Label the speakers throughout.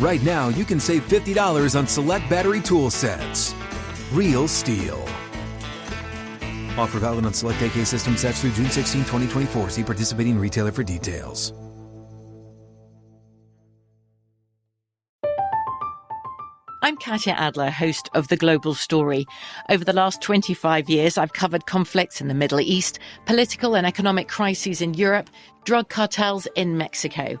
Speaker 1: Right now, you can save $50 on select battery tool sets. Real STIHL. Offer valid on select AK system sets through June 16, 2024. See participating retailer for details.
Speaker 2: I'm Katya Adler, host of The Global Story. Over the last 25 years, I've covered conflicts in the Middle East, political and economic crises in Europe, drug cartels in Mexico.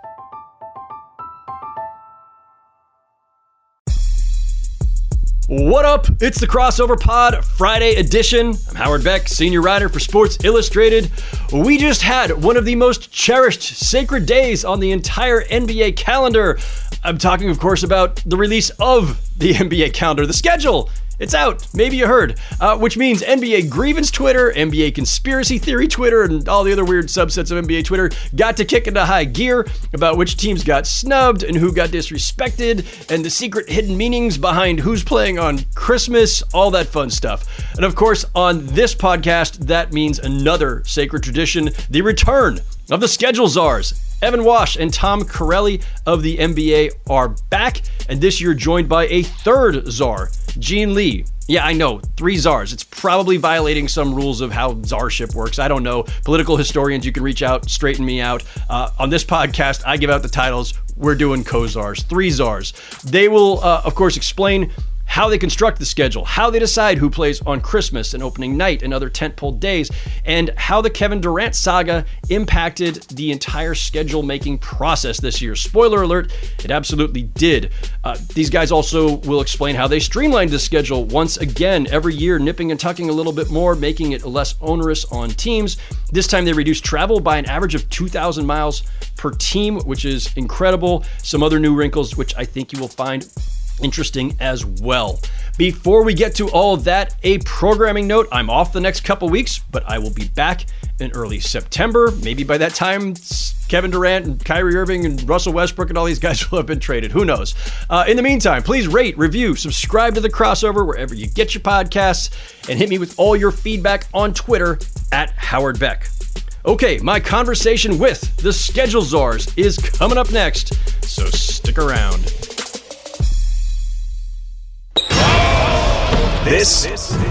Speaker 3: What up? It's the Crossover Pod Friday edition. I'm Howard Beck, senior writer for Sports Illustrated. We just had one of the most cherished sacred days on the entire NBA calendar. I'm talking, of course, about the release of the NBA calendar, the schedule. It's out. Maybe you heard. Uh, which means NBA grievance Twitter, NBA conspiracy theory Twitter, and all the other weird subsets of NBA Twitter got to kick into high gear about which teams got snubbed and who got disrespected, and the secret hidden meanings behind who's playing on Christmas, all that fun stuff. And of course, on this podcast, that means another sacred tradition the return of the schedule czars. Evan Wasch and Tom Carelli of the NBA are back, and this year joined by a third czar, Gene Li. Yeah, I know, three czars. It's probably violating some rules of how czarship works. I don't know. Political historians, you can reach out, straighten me out. Uh, on this podcast, I give out the titles. We're doing co czars, three czars. They will, uh, of course, explain how they construct the schedule, how they decide who plays on Christmas and opening night and other tentpole days, and how the Kevin Durant saga impacted the entire schedule making process this year. Spoiler alert, it absolutely did. Uh, these guys also will explain how they streamlined the schedule once again, every year, nipping and tucking a little bit more, making it less onerous on teams. This time they reduced travel by an average of 2,000 miles per team, which is incredible. Some other new wrinkles, which I think you will find interesting as well. Before we get to all of that, a programming note I'm off the next couple weeks, but I will be back in early September. Maybe by that time, Kevin Durant and Kyrie Irving and Russell Westbrook and all these guys will have been traded. Who knows? Uh, in the meantime, please rate, review, subscribe to the crossover wherever you get your podcasts, and hit me with all your feedback on Twitter at Howard Beck. Okay, my conversation with the Schedule Czars is coming up next, so stick around.
Speaker 4: This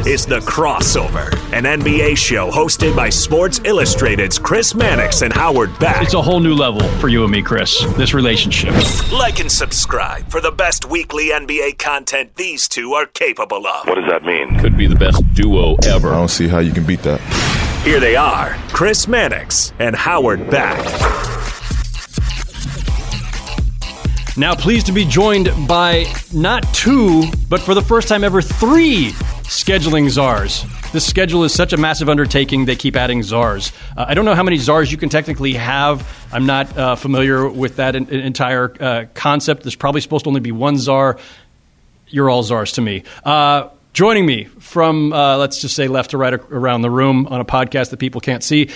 Speaker 4: is The Crossover, an NBA show hosted by Sports Illustrated's Chris Mannix and Howard Beck.
Speaker 3: It's a whole new level for you and me, Chris, this relationship.
Speaker 4: Like and subscribe for the best weekly NBA content these two are capable of.
Speaker 5: What does that mean?
Speaker 6: Could be the best duo ever.
Speaker 5: I don't see how you can beat that.
Speaker 4: Here they are, Chris Mannix and Howard Beck.
Speaker 3: Now, pleased to be joined by not two, but for the first time ever, three scheduling czars. This schedule is such a massive undertaking, they keep adding czars. Uh, I don't know how many czars you can technically have. I'm not uh, familiar with that in, entire uh, concept. There's probably supposed to only be one czar. You're all czars to me. Uh, joining me from, uh, let's just say, left to right around the room on a podcast that people can't see,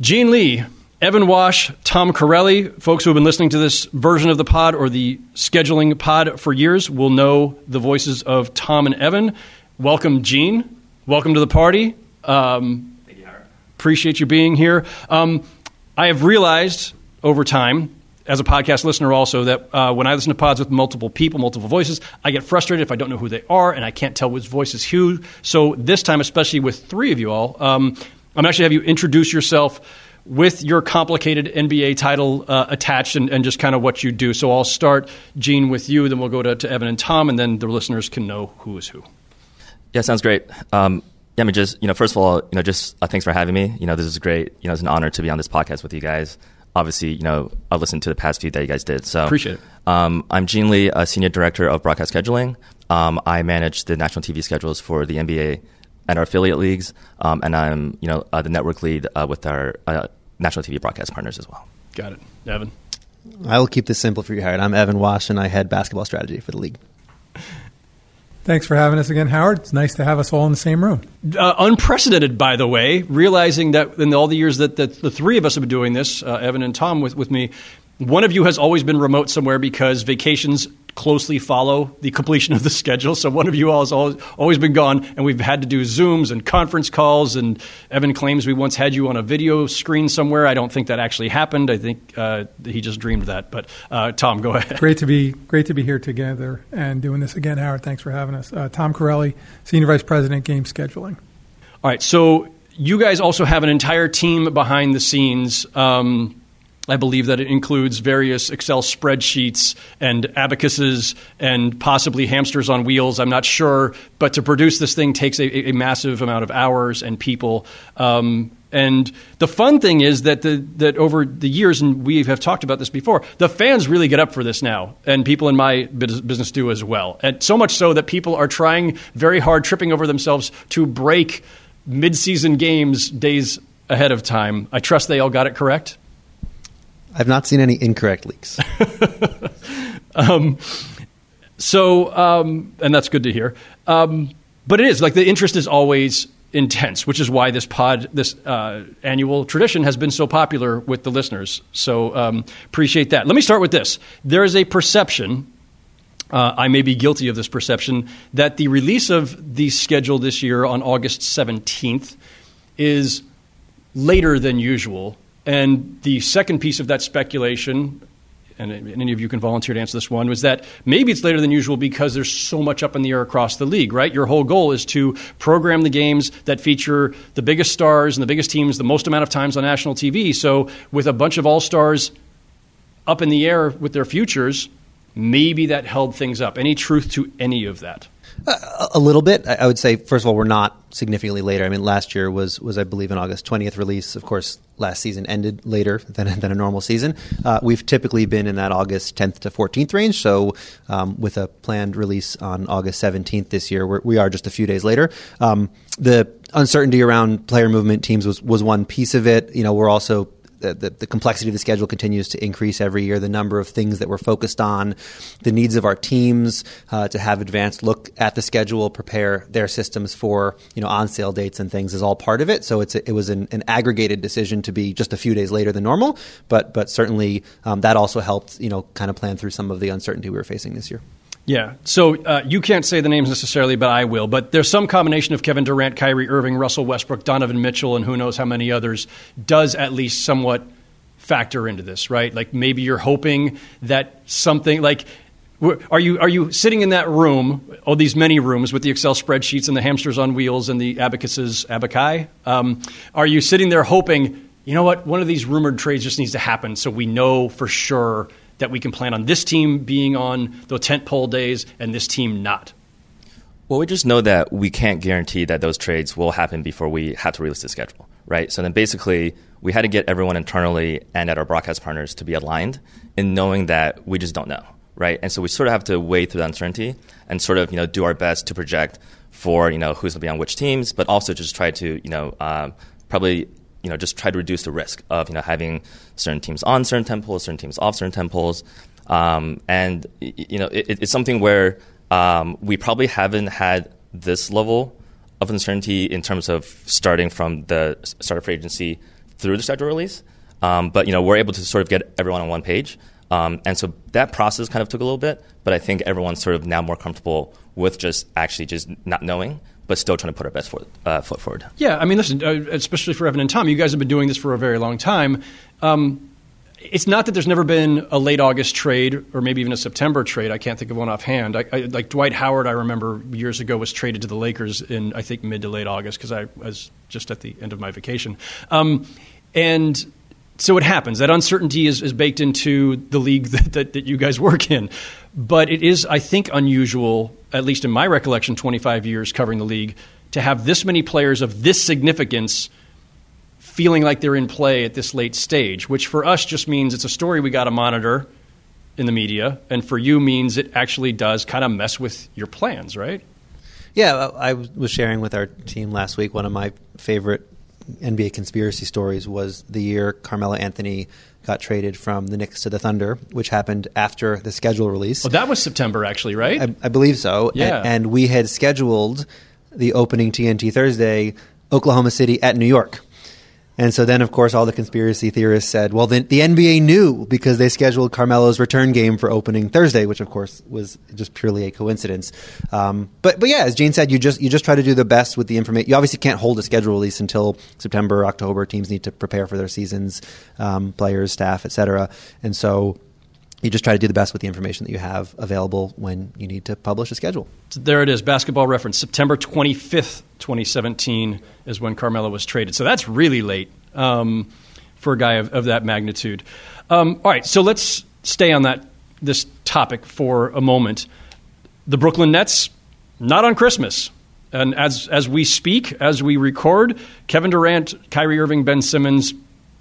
Speaker 3: Gene Li Evan Wasch, Tom Carelli, folks who have been listening to this version of the pod or the scheduling pod for years will know the voices of Tom and Evan. Welcome, Gene. Welcome to the party. Um, Thank you, Appreciate you being here. Um, I have realized over time as a podcast listener also that uh, when I listen to pods with multiple people, multiple voices, I get frustrated if I don't know who they are and I can't tell which voice is who. So this time, especially with three of you all, um, I'm actually have you introduce yourself with your complicated NBA title uh, attached and, and, just kind of what you do. So I'll start, Gene, with you, then we'll go to, to, Evan and Tom, and then the listeners can know who is who.
Speaker 5: Yeah, sounds great. Um, yeah, I mean, just you know, first of all, you know, just uh, thanks for having me. You know, this is great. You know, it's an honor to be on this podcast with you guys obviously, you know, I've listened to the past few that you guys did. So
Speaker 3: appreciate it.
Speaker 5: Um, I'm Gene Li, a senior director of broadcast scheduling. Um, I manage the national TV schedules for the NBA and our affiliate leagues, um, and I'm you know uh, the network lead uh, with our uh, national TV broadcast partners as well.
Speaker 3: Got it, Evan.
Speaker 7: I will keep this simple for you, Howard. I'm Evan Wasch, and I head basketball strategy for the league.
Speaker 8: Thanks for having us again, Howard. It's nice to have us all in the same room.
Speaker 3: Uh, unprecedented, by the way, realizing that in all the years that, that the three of us have been doing this, uh, Evan and Tom with, with me, one of you has always been remote somewhere because vacations closely follow the completion of the schedule. So one of you all has always, always been gone, and we've had to do Zooms and conference calls. And Evan claims we once had you on a video screen somewhere. I don't think that actually happened. I think uh, he just dreamed that. But uh, Tom, go ahead.
Speaker 8: Great to be great to be here together and doing this again, Howard. Thanks for having us. Uh, Tom Carelli, Senior Vice President, Game Scheduling.
Speaker 3: All right, so you guys also have an entire team behind the scenes. Um, I believe that it includes various Excel spreadsheets and abacuses and possibly hamsters on wheels. I'm not sure, but to produce this thing takes a, a massive amount of hours and people. Um, and the fun thing is that the, that over the years, and we have talked about this before, the fans really get up for this now, and people in my business do as well. And so much so that people are trying very hard, tripping over themselves to break midseason games days ahead of time. I trust they all got it correct.
Speaker 7: I've not seen any incorrect leaks.
Speaker 3: um, so, um, and that's good to hear. Um, but it is like the interest is always intense, which is why this pod, this uh, annual tradition, has been so popular with the listeners. So um, appreciate that. Let me start with this. There is a perception. Uh, I may be guilty of this perception that the release of the schedule this year on August 17th is later than usual and the second piece of that speculation, and any of you can volunteer to answer this one, was that maybe it's later than usual because there's so much up in the air across the league, right? Your whole goal is to program the games that feature the biggest stars and the biggest teams the most amount of times on national TV. So, with a bunch of all stars up in the air with their futures, maybe that held things up. Any truth to any of that?
Speaker 7: A little bit. I would say, first of all, we're not significantly later. I mean, last year was, was I believe, an August 20th release. Of course, last season ended later than, than a normal season. Uh, we've typically been in that August 10th to 14th range. So, um, with a planned release on August 17th this year, we're, we are just a few days later. Um, the uncertainty around player movement teams was, was one piece of it. You know, we're also the, the, complexity of the schedule continues to increase every year. The number of things that we're focused on, the needs of our teams uh, to have advanced look at the schedule, prepare their systems for you know on sale dates and things is all part of it. So it's a, it was an, an, aggregated decision to be just a few days later than normal, but but certainly um, that also helped you know kind of plan through some of the uncertainty we were facing this year.
Speaker 3: Yeah. So uh, you can't say the names necessarily, but I will. But there's some combination of Kevin Durant, Kyrie Irving, Russell Westbrook, Donovan Mitchell, and who knows how many others does at least somewhat factor into this, right? Like maybe you're hoping that something like are you are you sitting in that room, all these many rooms with the Excel spreadsheets and the hamsters on wheels and the abacuses, abacai? Um, are you sitting there hoping, you know what, one of these rumored trades just needs to happen so we know for sure that we can plan on this team being on the tent pole days and this team not?
Speaker 5: Well, we just know that we can't guarantee that those trades will happen before we have to release the schedule, right? So then basically, we had to get everyone internally and at our broadcast partners to be aligned in knowing that we just don't know, right? And so we sort of have to wade through the uncertainty and sort of you know do our best to project for you know who's going to be on which teams, but also just try to you know um, probably you know just try to reduce the risk of you know having certain teams on certain temples, certain teams off certain temples, um, and you know it, it's something where um, we probably haven't had this level of uncertainty in terms of starting from the start of free agency through the schedule release. Um, but you know we're able to sort of get everyone on one page, um, and so that process kind of took a little bit. But I think everyone's sort of now more comfortable with just actually just not knowing but still trying to put our best foot, uh, foot forward.
Speaker 3: Yeah, I mean, listen, uh, especially for Evan and Tom, you guys have been doing this for a very long time. Um, it's not that there's never been a late August trade or maybe even a September trade. I can't think of one offhand. I, I, like Dwight Howard, I remember years ago was traded to the Lakers in I think mid to late August because I was just at the end of my vacation. Um, and so it happens. That uncertainty is, is baked into the league that, that, that, you guys work in. But it is, I think, unusual, at least in my recollection, 25 years covering the league, to have this many players of this significance feeling like they're in play at this late stage, which for us just means it's a story we got to monitor in the media, and for you means it actually does kind of mess with your plans, right?
Speaker 7: Yeah, I was sharing with our team last week one of my favorite NBA conspiracy stories was the year Carmelo Anthony got traded from the Knicks to the Thunder, which happened after the schedule release.
Speaker 3: Well, that was September, actually, right?
Speaker 7: I, I believe so.
Speaker 3: Yeah.
Speaker 7: And, and we had scheduled the opening TNT Thursday, Oklahoma City at New York. And so then, of course, all the conspiracy theorists said, well, the, the NBA knew because they scheduled Carmelo's return game for opening Thursday, which, of course, was just purely a coincidence. Um, but, but yeah, as Gene said, you just, you just try to do the best with the information. You obviously can't hold a schedule release until September, October. Teams need to prepare for their seasons, um, players, staff, etc. And so you just try to do the best with the information that you have available when you need to publish a schedule.
Speaker 3: There it is, basketball reference. September 25th, 2017 is when Carmelo was traded. So that's really late um, for a guy of, of that magnitude. Um, all right, so let's stay on that this topic for a moment. The Brooklyn Nets, not on Christmas. And as, as we speak, as we record, Kevin Durant, Kyrie Irving, Ben Simmons,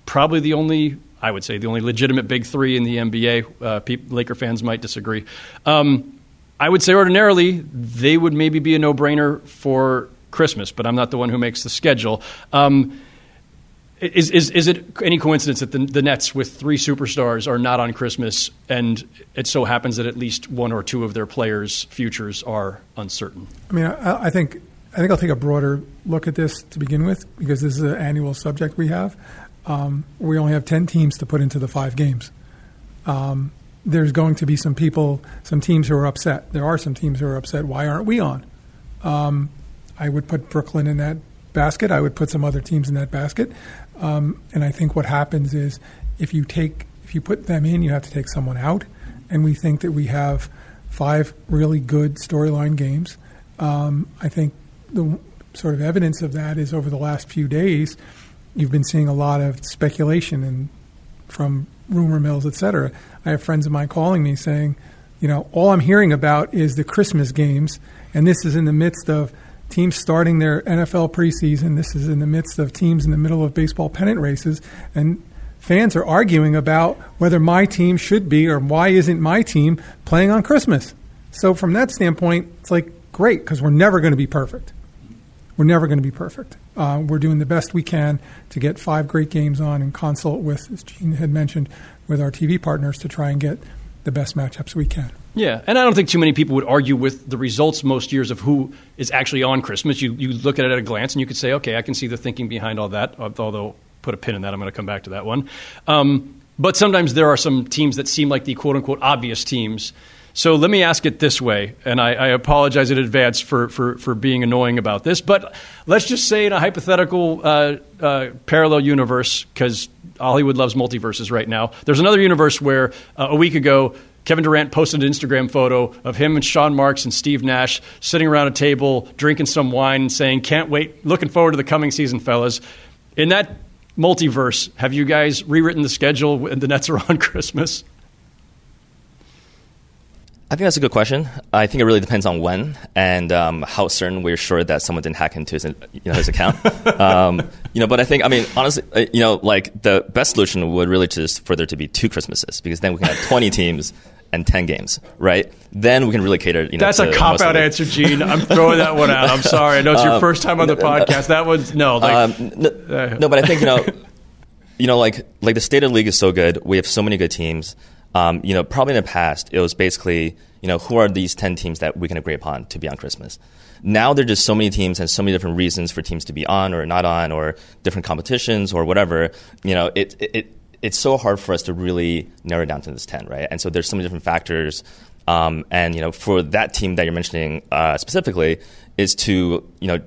Speaker 3: probably the only I would say the only legitimate big three in the NBA. Uh, people, Laker fans might disagree. Um, I would say ordinarily they would maybe be a no brainer for Christmas, but I'm not the one who makes the schedule. Um, is, is, is it any coincidence that the, the, Nets with three superstars are not on Christmas, and it so happens that at least one or two of their players' futures are uncertain?
Speaker 8: I mean, I, I think I think I'll take a broader look at this to begin with because this is an annual subject we have um, we only have 10 teams to put into the five games. Um, there's going to be some people, some teams who are upset. There are some teams who are upset. Why aren't we on? Um, I would put Brooklyn in that basket. I would put some other teams in that basket. Um, and I think what happens is if you take, if you put them in, you have to take someone out. And we think that we have five really good storyline games. Um, I think the sort of evidence of that is over the last few days you've been seeing a lot of speculation and from rumor mills, et cetera. I have friends of mine calling me saying, you know, all I'm hearing about is the Christmas games, and this is in the midst of teams starting their NFL preseason. This is in the midst of teams in the middle of baseball pennant races, and fans are arguing about whether my team should be or why isn't my team playing on Christmas. So from that standpoint, it's like great because we're never going to be perfect. We're never going to be perfect. Uh, we're doing the best we can to get five great games on and consult with, as Gene had mentioned, with our TV partners to try and get the best matchups we can.
Speaker 3: Yeah, and I don't think too many people would argue with the results most years of who is actually on Christmas. You you look at it at a glance and you could say, okay, I can see the thinking behind all that. Although put a pin in that, I'm going to come back to that one. Um, but sometimes there are some teams that seem like the quote unquote obvious teams so let me ask it this way, and I, I, apologize in advance for, for, for being annoying about this, but let's just say in a hypothetical uh, uh, parallel universe, because Hollywood loves multiverses right now, there's another universe where uh, a week ago, Kevin Durant posted an Instagram photo of him and Sean Marks and Steve Nash sitting around a table drinking some wine and saying, Can't wait, looking forward to the coming season, fellas. In that multiverse, have you guys rewritten the schedule and the Nets are on Christmas?
Speaker 5: I think that's a good question. I think it really depends on when and um, how certain we're sure that someone didn't hack into his, you know, his account. um, you know, but I think, I mean, honestly, uh, you know, like the best solution would really just for there to be two Christmases because then we can have 20 teams and 10 games, right? Then we can really cater. You know,
Speaker 3: That's a cop out answer, Gene. I'm throwing that one out. I'm sorry. I know it's your um, first time on the podcast. That was no, like, um,
Speaker 5: no, uh, no, but I think you know, you know, like like the state of the league is so good. We have so many good teams. Um, you know, probably in the past, it was basically, you know, who are these 10 teams that we can agree upon to be on Christmas? Now there are just so many teams and so many different reasons for teams to be on or not on or different competitions or whatever. You know, it, it, it's so hard for us to really narrow down to this 10, right? And so there's so many different factors. Um, and, you know, for that team that you're mentioning uh, specifically is to, you know,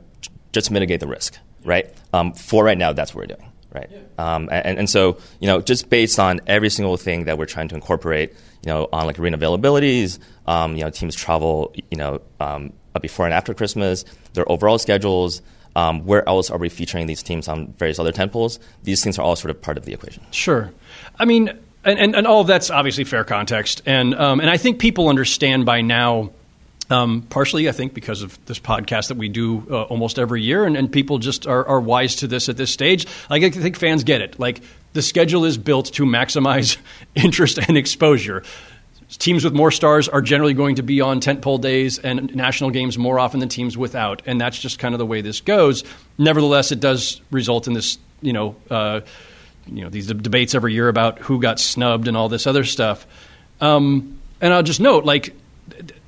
Speaker 5: just mitigate the risk, right? Um, for right now, that's what we're doing right? Um, and, and so, you know, just based on every single thing that we're trying to incorporate, you know, on like arena availabilities, um, you know, teams travel, you know, um, before and after Christmas, their overall schedules, um, where else are we featuring these teams on various other temples? These things are all sort of part of the equation.
Speaker 3: Sure. I mean, and, and, and all of that's obviously fair context. And, um, and I think people understand by now – um, partially, I think, because of this podcast that we do uh, almost every year, and, and people just are, are, wise to this at this stage. Like, I think fans get it. Like, the schedule is built to maximize interest and exposure. Teams with more stars are generally going to be on tentpole days and national games more often than teams without, and that's just kind of the way this goes. Nevertheless, it does result in this, you know, uh, you know, these debates every year about who got snubbed and all this other stuff. Um, and I'll just note, like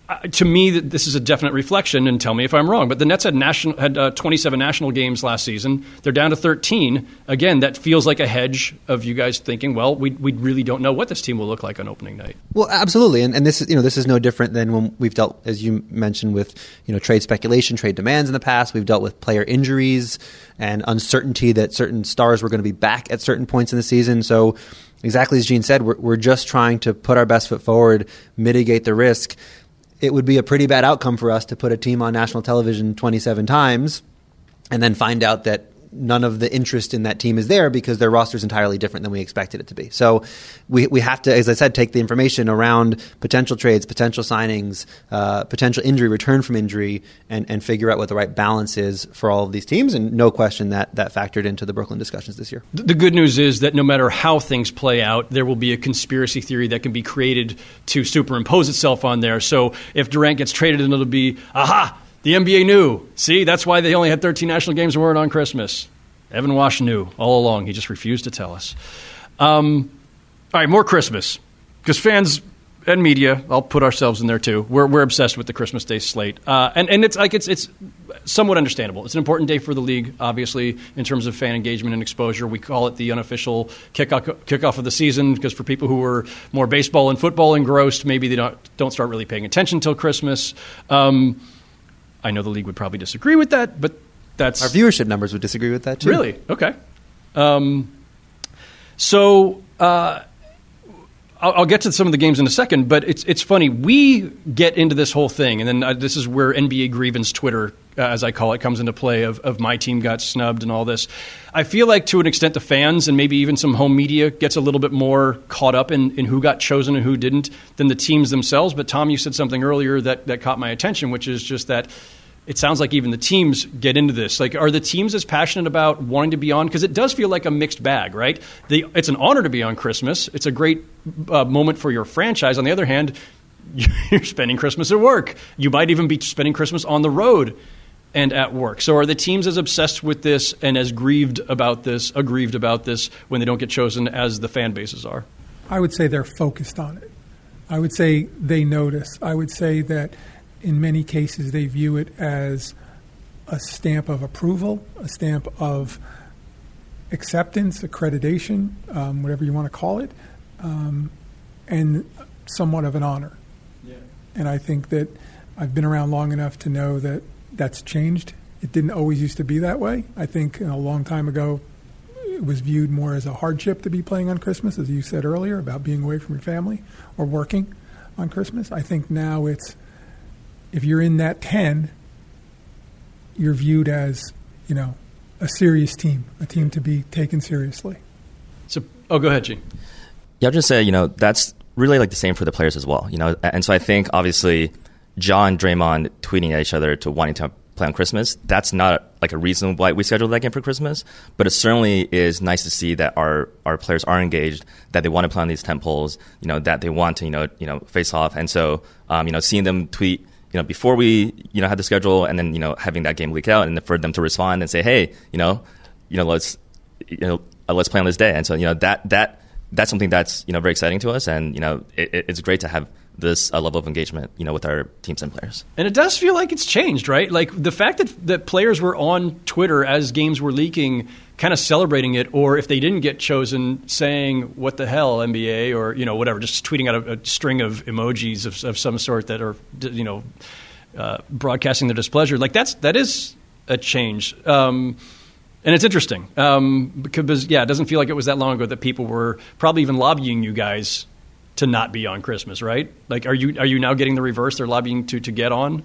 Speaker 3: uh, to me, this is a definite reflection, and tell me if I'm wrong. But the Nets had national had uh, 27 national games last season. They're down to 13. Again, that feels like a hedge of you guys thinking, well, we, we really don't know what this team will look like on opening night.
Speaker 7: Well, absolutely, and, and this is you know this is no different than when we've dealt, as you mentioned, with you know trade speculation, trade demands in the past. We've dealt with player injuries and uncertainty that certain stars were going to be back at certain points in the season. So exactly as Gene said, we're, we're just trying to put our best foot forward, mitigate the risk it would be a pretty bad outcome for us to put a team on national television 27 times and then find out that none of the interest in that team is there because their roster is entirely different than we expected it to be. So we, we have to, as I said, take the information around potential trades, potential signings, uh, potential injury, return from injury, and, and figure out what the right balance is for all of these teams. And no question that that factored into the Brooklyn discussions this year.
Speaker 3: The good news is that no matter how things play out, there will be a conspiracy theory that can be created to superimpose itself on there. So if Durant gets traded, it'll be, aha, the NBA knew. See, that's why they only had 13 national games and weren't on Christmas. Evan Wasch knew all along. He just refused to tell us. Um, all right, more Christmas. Because fans and media, I'll put ourselves in there too. We're, we're obsessed with the Christmas Day slate, uh, and and it's like it's it's somewhat understandable. It's an important day for the league, obviously, in terms of fan engagement and exposure. We call it the unofficial kickoff kickoff of the season because for people who are more baseball and football engrossed, maybe they don't don't start really paying attention until Christmas. Um, I know the league would probably disagree with that, but that's
Speaker 7: our viewership numbers would disagree with that too.
Speaker 3: Really? Okay. Um, so uh, I'll, I'll, get to some of the games in a second, but it's it's funny. We get into this whole thing, and then uh, this is where NBA grievance Twitter, uh, as I call it, comes into play. Of, of my team got snubbed and all this. I feel like to an extent the fans and maybe even some home media gets a little bit more caught up in, in who got chosen and who didn't than the teams themselves. But Tom, you said something earlier that that caught my attention, which is just that it sounds like even the teams get into this. Like, are the teams as passionate about wanting to be on? Because it does feel like a mixed bag, right? it's an honor to be on Christmas. It's a great uh, moment for your franchise. On the other hand, you're spending Christmas at work. You might even be spending Christmas on the road and at work. So, are the teams as obsessed with this and as grieved about this, aggrieved about this when they don't get chosen as the fan bases are?
Speaker 8: I would say they're focused on it. I would say they notice. I would say that in many cases, they view it as a stamp of approval, a stamp of acceptance, accreditation, um, whatever you want to call it, um, and somewhat of an honor. Yeah. And I think that I've been around long enough to know that that's changed. It didn't always used to be that way. I think you know, a long time ago, it was viewed more as a hardship to be playing on Christmas, as you said earlier, about being away from your family or working on Christmas. I think now it's if you're in that 10, you're viewed as, you know, a serious team, a team to be taken seriously.
Speaker 3: So, oh, go ahead, Gene.
Speaker 5: Yeah, I'll just say, you know, that's really like the same for the players as well, you know, and so I think obviously John Draymond tweeting at each other to wanting to play on Christmas, that's not like a reason why we scheduled that game for Christmas, but it certainly is nice to see that our, our players are engaged, that they want to play on these temples, you know, that they want to, you know, you know, face off. And so, um, you know, seeing them tweet you know, before we, you know, had the schedule and then, you know, having that game leak out and for them to respond and say, hey, you know, you know, let's, you know, uh, let's play on this day. And so, you know, that, that, that's something that's, you know, very exciting to us. And, you know, it, it's great to have this uh, level of engagement, you know, with our teams and players.
Speaker 3: And it does feel like it's changed, right? Like the fact that, that players were on Twitter as games were leaking – kind of celebrating it, or if they didn't get chosen, saying "What the hell, NBA?" or you know whatever, just tweeting out a, a string of emojis of, of, some sort that are you know uh, broadcasting their displeasure. Like that's that is a change. Um, And it's interesting um, because, yeah, it doesn't feel like it was that long ago that people were probably even lobbying you guys to not be on Christmas, right? Like, are you are you now getting the reverse? They're lobbying to to get on.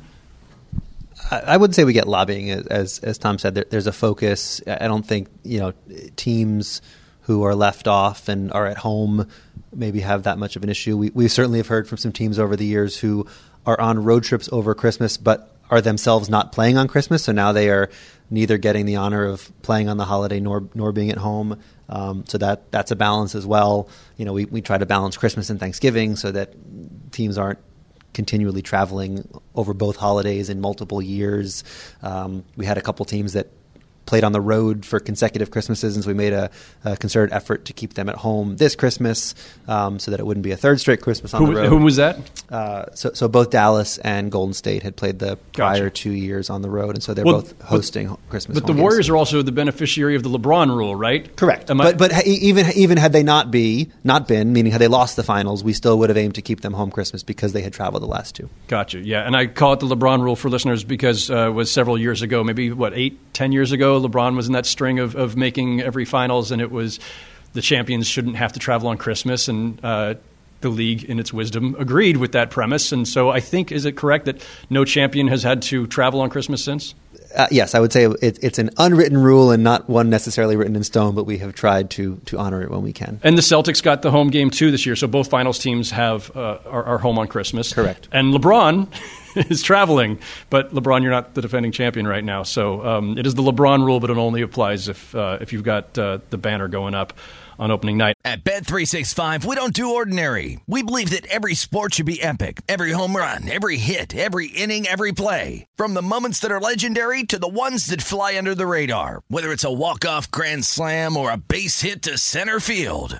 Speaker 7: I wouldn't say we get lobbying, as as Tom said. There, there's a focus. I don't think you know teams who are left off and are at home maybe have that much of an issue. We we certainly have heard from some teams over the years who are on road trips over Christmas, but are themselves not playing on Christmas. So now they are neither getting the honor of playing on the holiday nor nor being at home. Um, so that that's a balance as well. You know, we, we try to balance Christmas and Thanksgiving so that teams aren't continually traveling over both holidays in multiple years. Um, we had a couple teams that played on the road for consecutive Christmases, and so we made a, a concerted effort to keep them at home this Christmas, um, so that it wouldn't be a third straight Christmas on
Speaker 3: who,
Speaker 7: the road.
Speaker 3: Who was that?
Speaker 7: Uh, so, so both Dallas and Golden State had played the prior
Speaker 3: Gotcha.
Speaker 7: two years on the road, and so they're
Speaker 3: Well,
Speaker 7: both hosting ho- Christmas.
Speaker 3: But the
Speaker 7: games.
Speaker 3: Warriors are also the beneficiary of the LeBron rule, right?
Speaker 7: Correct.
Speaker 3: Am I-
Speaker 7: but but ha- e- even even had they not be not been, meaning had they lost the finals, we still would have aimed to keep them home Christmas because they had traveled the last two.
Speaker 3: Gotcha. Yeah, and I call it the LeBron rule for listeners because uh, it was several years ago, maybe what eight, ten years ago. LeBron was in that string of, of making every finals, and it was the champions shouldn't have to travel on Christmas, and uh, the league, in its wisdom, agreed with that premise. And so, I think is it correct that no champion has had to travel on Christmas since?
Speaker 7: Uh, yes, I would say it, it's an unwritten rule and not one necessarily written in stone, but we have tried to to honor it when we can.
Speaker 3: And the Celtics got the home game too this year, so both finals teams have uh, are, are home on Christmas.
Speaker 7: Correct.
Speaker 3: And LeBron is traveling, but LeBron, you're not the defending champion right now, so um, it is the LeBron rule, but it only applies if uh, if you've got uh, the banner going up on opening night.
Speaker 9: At Bet365, we don't do ordinary. We believe that every sport should be epic. Every home run, every hit, every inning, every play. From the moments that are legendary to the ones that fly under the radar. Whether it's a walk-off grand slam or a base hit to center field.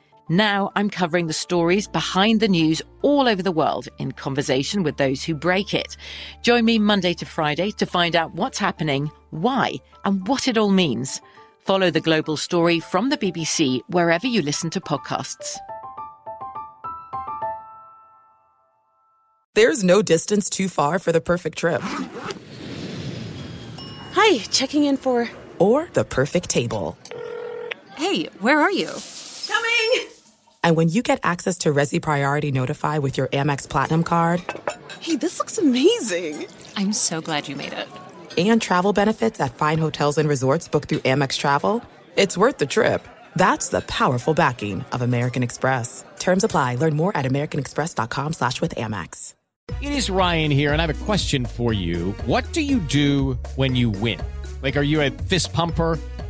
Speaker 2: Now I'm covering the stories behind the news all over the world in conversation with those who break it. Join me Monday to Friday to find out what's happening, why, and what it all means. Follow The Global Story from the BBC wherever you listen to podcasts.
Speaker 10: There's no distance too far for the perfect trip.
Speaker 11: Hi, checking in for.
Speaker 10: Or the perfect table.
Speaker 11: Hey, where are you?
Speaker 10: Coming! And when you get access to Resy Priority Notify with your Amex Platinum card
Speaker 11: Hey, this looks amazing. I'm so glad you made it.
Speaker 10: and travel benefits at fine hotels and resorts booked through Amex Travel, it's worth the trip. That's the powerful backing of American Express. Terms apply. Learn more at americanexpress.com slash with Amex.
Speaker 12: It is Ryan here, and I have a question for you. What do you do when you win? Like, are you a fist pumper?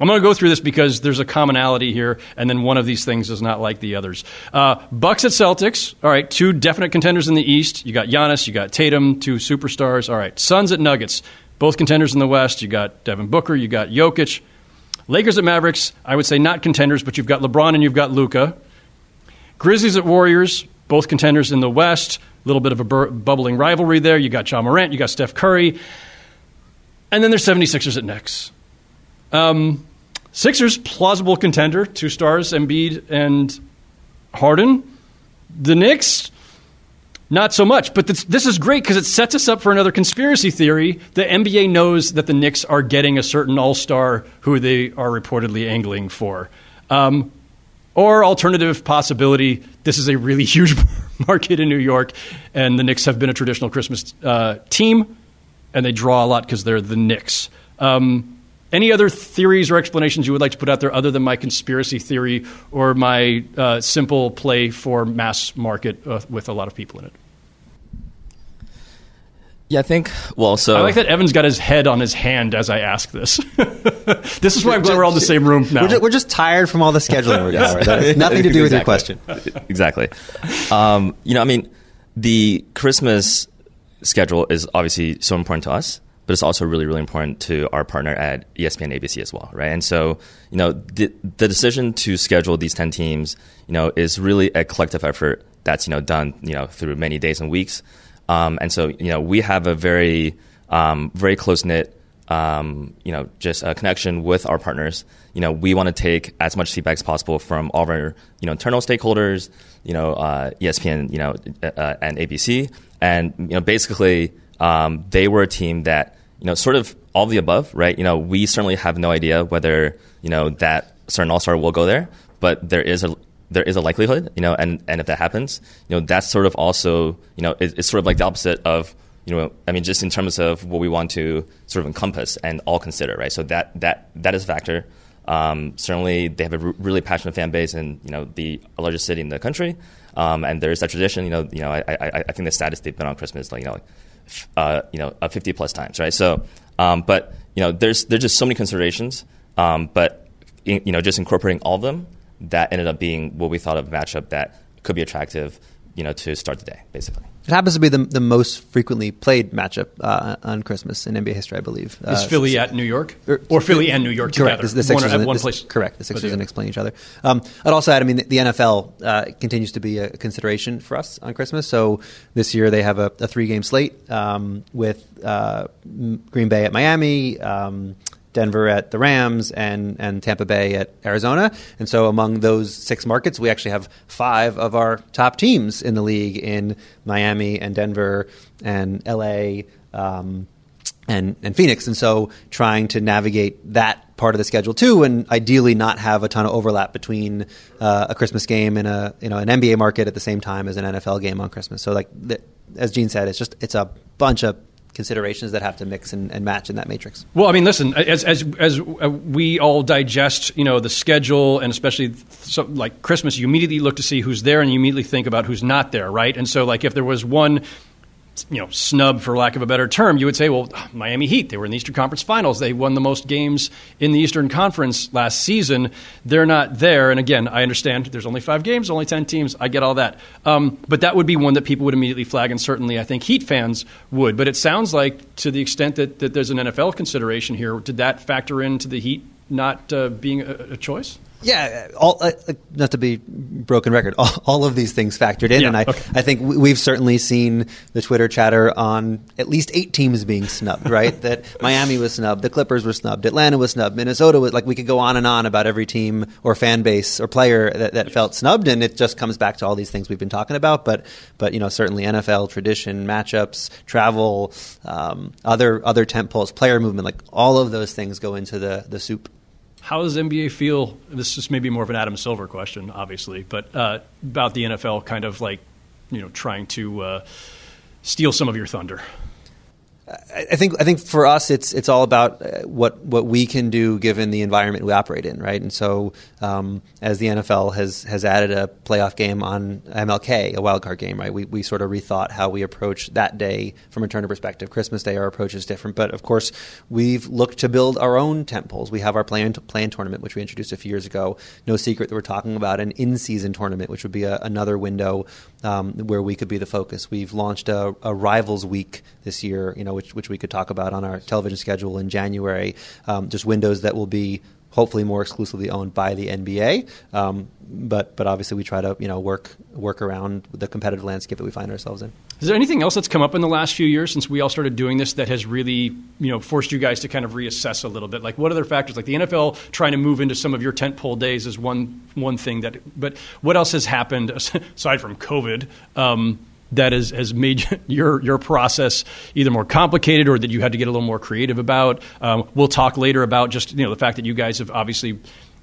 Speaker 3: I'm going to go through this because there's a commonality here, and then one of these things is not like the others. Uh, Bucks at Celtics. All right, two definite contenders in the East. You got Giannis, you got Tatum, two superstars. All right, Suns at Nuggets. Both contenders in the West. You got Devin Booker, you got Jokic. Lakers at Mavericks. I would say not contenders, but you've got LeBron and you've got Luka. Grizzlies at Warriors. Both contenders in the West. A little bit of a bur- bubbling rivalry there. You got Ja Morant, you got Steph Curry. And then there's 76ers at Knicks. Um, Sixers, plausible contender, two stars, Embiid and Harden. The Knicks, not so much. But this, this is great because it sets us up for another conspiracy theory. The NBA knows that the Knicks are getting a certain all star who they are reportedly angling for. Um, or alternative possibility, this is a really huge market in New York, and the Knicks have been a traditional Christmas uh, team, and they draw a lot because they're the Knicks. Um, Any other theories or explanations you would like to put out there other than my conspiracy theory or my uh, simple play for mass market uh, with a lot of people in it?
Speaker 5: Yeah, I think. Well, so
Speaker 3: I like that Evan's got his head on his hand as I ask this. this is why I'm glad we're all in the same room now.
Speaker 7: We're just, we're just tired from all the scheduling we're doing. That nothing to do with your question.
Speaker 5: exactly. Um, you know, I mean, the Christmas schedule is obviously so important to us, but it's also really, really important to our partner at E ESPN ABC as well, right? And so, you know, the, the decision to schedule these 10 teams, you know, is really a collective effort that's, you know, done, you know, through many days and weeks. Um, and so, you know, we have a very, um, very close knit, um, you know, just a connection with our partners. You know, we want to take as much feedback as possible from all of our, you know, internal stakeholders, you know, uh, ESPN, you know, uh, and ABC. And, you know, basically, um, they were a team that, you know, sort of all of the above, right? You know, we certainly have no idea whether, you know, that certain all star will go there, but there is a, there is a likelihood, you know, and, and if that happens, you know, that's sort of also, you know, it, it's sort of like the opposite of, you know, I mean, just in terms of what we want to sort of encompass and all consider, right? So that that that is a factor. Um, certainly, they have a r- really passionate fan base in you know the largest city in the country, um, and there is that tradition. You know, you know, I, I, I think the status they've been on Christmas, like you know, like, uh, you know, uh, fifty plus times, right? So, um, but you know, there's there's just so many considerations, um, but in, you know, just incorporating all of them, that ended up being what we thought of a matchup that could be attractive, you know, to start the day, basically.
Speaker 7: It happens to be the, the most frequently played matchup uh, on Christmas in NBA history, I believe.
Speaker 3: Is
Speaker 7: Uh,
Speaker 3: Philly
Speaker 7: so-
Speaker 3: at New York? Or Philly and New York
Speaker 7: correct.
Speaker 3: together?
Speaker 7: The, the Sixers
Speaker 3: one, at
Speaker 7: and-
Speaker 3: one
Speaker 7: the-
Speaker 3: place.
Speaker 7: Correct. The Sixers
Speaker 3: together.
Speaker 7: and explain each other. Um, I'd also add, I mean, the, the NFL uh, continues to be a consideration for us on Christmas. So this year they have a, a three game slate um, with uh, Green Bay at Miami. Um, Denver at the Rams and, and Tampa Bay at Arizona. And so among those six markets, we actually have five of our top teams in the league in Miami and Denver and LA. Um, and, and Phoenix. And so trying to navigate that part of the schedule too, and ideally not have a ton of overlap between uh, a Christmas game and a you know an NBA market at the same time as an NFL game on Christmas. So like the, as Gene said, it's just it's a bunch of considerations that have to mix and, and match in that matrix.
Speaker 3: Well, I mean, listen, as as as uh, we all digest, you know, the schedule, and especially so, like Christmas, you immediately look to see who's there, and you immediately think about who's not there, right? And so, like, if there was one. You know, snub for lack of a better term, you would say, well, Miami Heat, they were in the Eastern Conference Finals. They won the most games in the Eastern Conference last season. They're not there. And again, I understand there's only five games, only 10 teams. I get all that. Um, but that would be one that people would immediately flag, and certainly I think Heat fans would. But it sounds like, to the extent that, that there's an NFL consideration here, did that factor into the Heat not uh, being a, a choice?
Speaker 7: Yeah, all, uh, not to be broken record, all, all of these things factored in,
Speaker 3: Yeah,
Speaker 7: and I,
Speaker 3: okay.
Speaker 7: I think we- we've certainly seen the Twitter chatter on at least eight teams being snubbed. Right, that Miami was snubbed, the Clippers were snubbed, Atlanta was snubbed, Minnesota was like we could go on and on about every team or fan base or player that, that felt snubbed, and it just comes back to all these things we've been talking about. But but you know certainly NFL tradition, matchups, travel, um, other other tent poles, player movement, like all of those things go into the the soup.
Speaker 3: How does NBA feel? This is maybe more of an Adam Silver question, obviously, but uh, about the NFL kind of like, you know, trying to uh, steal some of your thunder.
Speaker 7: I think I think for us it's it's all about uh, what what we can do given the environment we operate in, right? And so um, as the NFL has has added a playoff game on MLK, a wild card game, right? We we sort of rethought how we approach that day from a Turner perspective. Christmas Day, our approach is different, but of course we've looked to build our own temples. We have our play-in, play-in tournament, which we introduced a few years ago. No secret that we're talking about an in-season tournament, which would be a, another window um, where we could be the focus. We've launched a, a rivals week this year, you know, which which we could talk about on our television schedule in January. Um, just windows that will be hopefully more exclusively owned by the NBA. Um, but but obviously we try to you know work work around the competitive landscape that we find ourselves in.
Speaker 3: Is there anything else that's come up in the last few years since we all started doing this that has really, you know, forced you guys to kind of reassess a little bit? Like, what other factors? Like the NFL trying to move into some of your tentpole days is one one thing that. But what else has happened aside from COVID? Um, that has, made your your process either more complicated or that you had to get a little more creative about. Um, we'll talk later about just you know the fact that you guys have obviously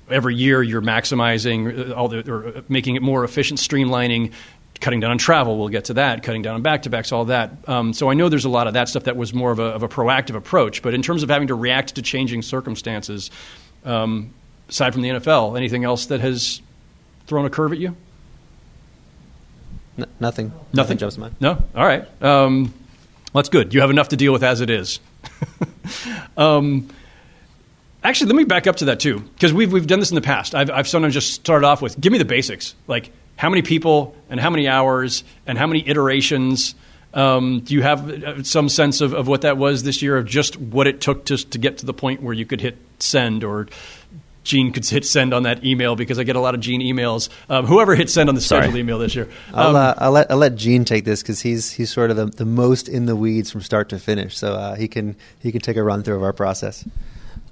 Speaker 3: every year you're maximizing uh, all the or making it more efficient, streamlining cutting down on travel. We'll get to that. Cutting down on back to backs, all that. Um, so I know there's a lot of that stuff that was more of a, of a proactive approach. But in terms of having to react to changing circumstances, um, aside from the NFL, anything else that has thrown a curve at you?
Speaker 7: N- nothing.
Speaker 3: Nothing
Speaker 7: jumps to mind.
Speaker 3: No. All right. Um, that's good. You have enough to deal with as it is. um, actually, let me back up to that too, because we've we've done this in the past. I've I've sometimes just started off with give me the basics, like how many people and how many hours and how many iterations. Um, do you have uh, some sense of, of what that was this year, of just what it took to to get to the point where you could hit send or Gene could hit send on that email because I get a lot of Gene emails. Um, whoever hit send on the scheduled
Speaker 7: Sorry.
Speaker 3: email this year.
Speaker 7: I'll,
Speaker 3: Um,
Speaker 7: uh, I'll let I'll let Gene take this because he's he's sort of the, the most in the weeds from start to finish. So uh, he can he can take a run through of our process.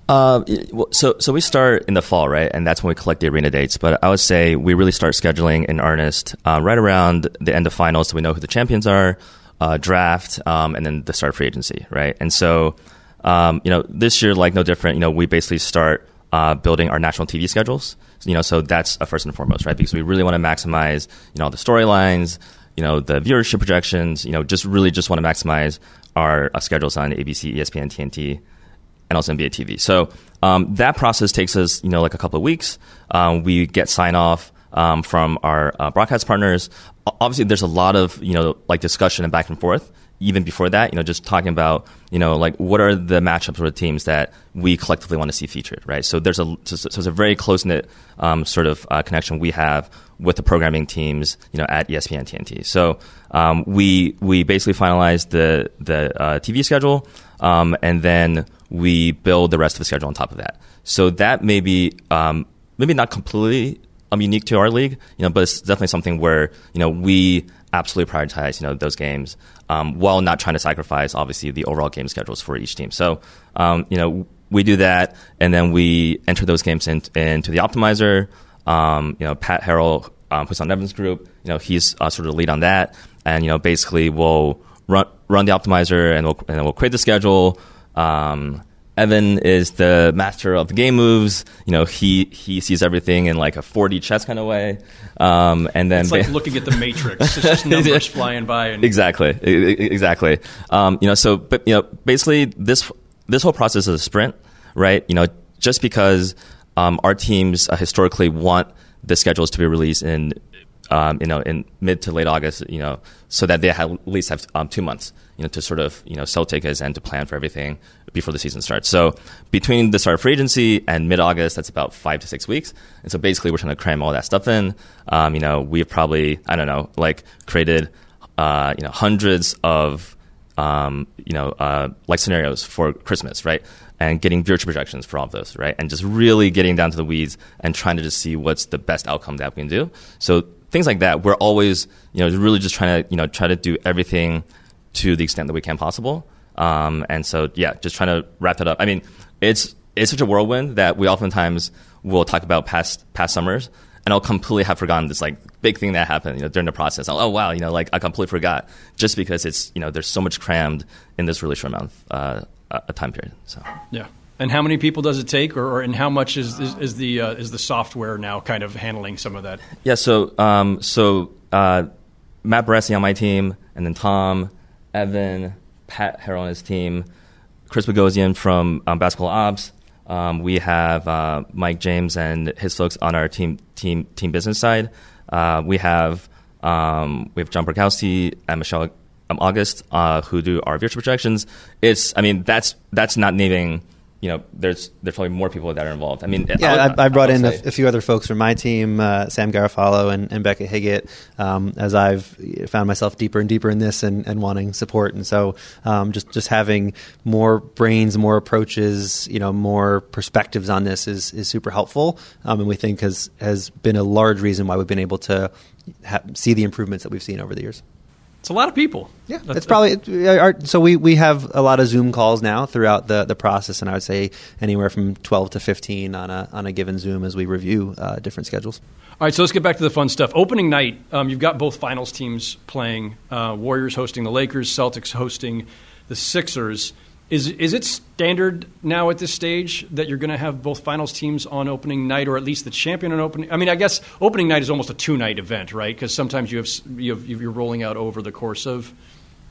Speaker 5: Uh, so so we start in the fall, right, and that's when we collect the arena dates. But I would say we really start scheduling in earnest uh, right around the end of finals, so we know who the champions are, uh, draft, um, and then the start of free agency, right? And so, um, you know, this year, like no different. You know, we basically start uh, building our national TV schedules. You know, so that's uh, first and foremost, right? Because we really want to maximize, you know, the storylines, you know, the viewership projections. You know, just really just want to maximize our uh, schedules on ABC, ESPN, TNT and also NBA TV. So um, that process takes us, you know, like a couple of weeks. Um, we get sign off um, from our uh, broadcast partners. Obviously, there's a lot of you know like discussion and back and forth. Even before that, you know, just talking about you know like what are the matchups or the teams that we collectively want to see featured, right? So there's a so, so it's a very close knit um, sort of uh, connection we have with the programming teams, you know, at ESPN TNT. So um, we we basically finalized the the uh, TV schedule, um, and then we build the rest of the schedule on top of that. So that may be um, maybe not completely um, unique to our league, you know, but it's definitely something where you know we absolutely prioritize you know those games um, while not trying to sacrifice obviously the overall game schedules for each team. So um, you know we do that, and then we enter those games in, into the optimizer. Um, you know, Pat Harrell, um, who's on Evan's group, you know, he's uh, sort of the lead on that, and you know, basically we'll run run the optimizer, and we'll and we'll create the schedule. Um, Evan is the master of the game moves. You know, he he sees everything in like a 4D chess kind of way. Um, and then
Speaker 3: it's like
Speaker 5: ba-
Speaker 3: looking at the Matrix. It's just numbers flying by. And
Speaker 5: exactly, exactly. Um, you know, so but you know, basically this this whole process is a sprint, right? You know, just because um, our teams uh, historically want the schedules to be released in um, you know in mid to late August, you know, so that they have, at least have um, two months, you know, to sort of you know sell tickets and to plan for everything before the season starts. So between the start of free agency and mid August, that's about five to six weeks. And so basically, we're trying to cram all that stuff in. Um, you know, we've probably I don't know like created uh, you know hundreds of um, you know uh, like scenarios for Christmas, right? And getting viewership projections for all of those, right? And just really getting down to the weeds and trying to just see what's the best outcome that we can do. So things like that, we're always you know really just trying to you know try to do everything to the extent that we can possible. Um, and so yeah, just trying to wrap that up. I mean, it's it's such a whirlwind that we oftentimes will talk about past past summers, and I'll completely have forgotten this like big thing that happened you know during the process. I'll, oh wow, you know, like I completely forgot just because it's you know there's so much crammed in this really short amount of uh, a a time period. So
Speaker 3: Yeah. And how many people does it take, or, or and how much is is, is the uh, is the software now kind of handling some of that?
Speaker 5: Yeah, so um, so uh, Matt Baresi on my team, and then Tom, Evan, Pat Harrell on his team, Chris Bogosian from um, Basketball Ops. Um, we have uh, Mike James and his folks on our team team team business side. Uh, we have um, we have John Burkowski and Michelle um, August uh, who do our viewership projections. It's I mean that's that's not naming. You know, there's there's probably more people that are involved. I mean,
Speaker 7: Yeah,
Speaker 5: would-
Speaker 7: I, I brought
Speaker 5: would
Speaker 7: in a, a few other folks from my team, uh, Sam Garofalo and, and Becca Higgett, um, as I've found myself deeper and deeper in this and, and wanting support. And so, um, just just having more brains, more approaches, you know, more perspectives on this is is super helpful. Um, and we think has has been a large reason why we've been able to ha- see the improvements that we've seen over the years.
Speaker 3: It's a lot of people.
Speaker 7: Yeah, it's probably our, so. We, we have a lot of Zoom calls now throughout the, the process, and I would say anywhere from twelve to fifteen on a on a given Zoom as we review uh, different schedules.
Speaker 3: All right, so let's get back to the fun stuff. Opening night, um, you've got both finals teams playing. Uh, Warriors hosting the Lakers, Celtics hosting the Sixers. Is is it standard now at this stage that you're going to have both finals teams on opening night, or at least the champion on opening? I mean, I guess opening night is almost a two night event, right? Because sometimes you have, you have you're rolling out over the course of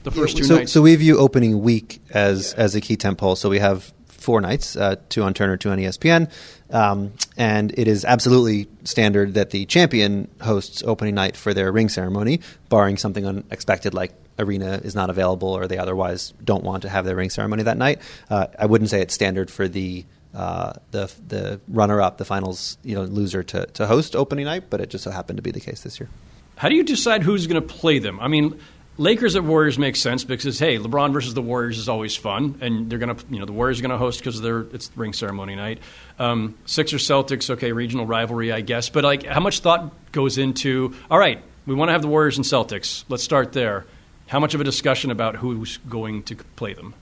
Speaker 3: the first two
Speaker 7: so,
Speaker 3: nights.
Speaker 7: So we view opening week as as a key tentpole. So we have four nights, uh, two on Turner, two on ESPN, um, and it is absolutely standard that the champion hosts opening night for their ring ceremony, barring something unexpected like arena is not available or they otherwise don't want to have their ring ceremony that night. Uh, I wouldn't say it's standard for the uh, the the runner up, the finals you know loser to, to host opening night, but it just so happened to be the case this year.
Speaker 3: How do you decide who's going to play them? I mean, Lakers at Warriors makes sense because hey, LeBron versus the Warriors is always fun, and they're gonna you know the Warriors are gonna host because they're it's ring ceremony night. Um, Sixers Celtics, okay, regional rivalry, I guess, but like how much thought goes into all right, we want to have the Warriors and Celtics. Let's start there. How much of a discussion about who's going to play them?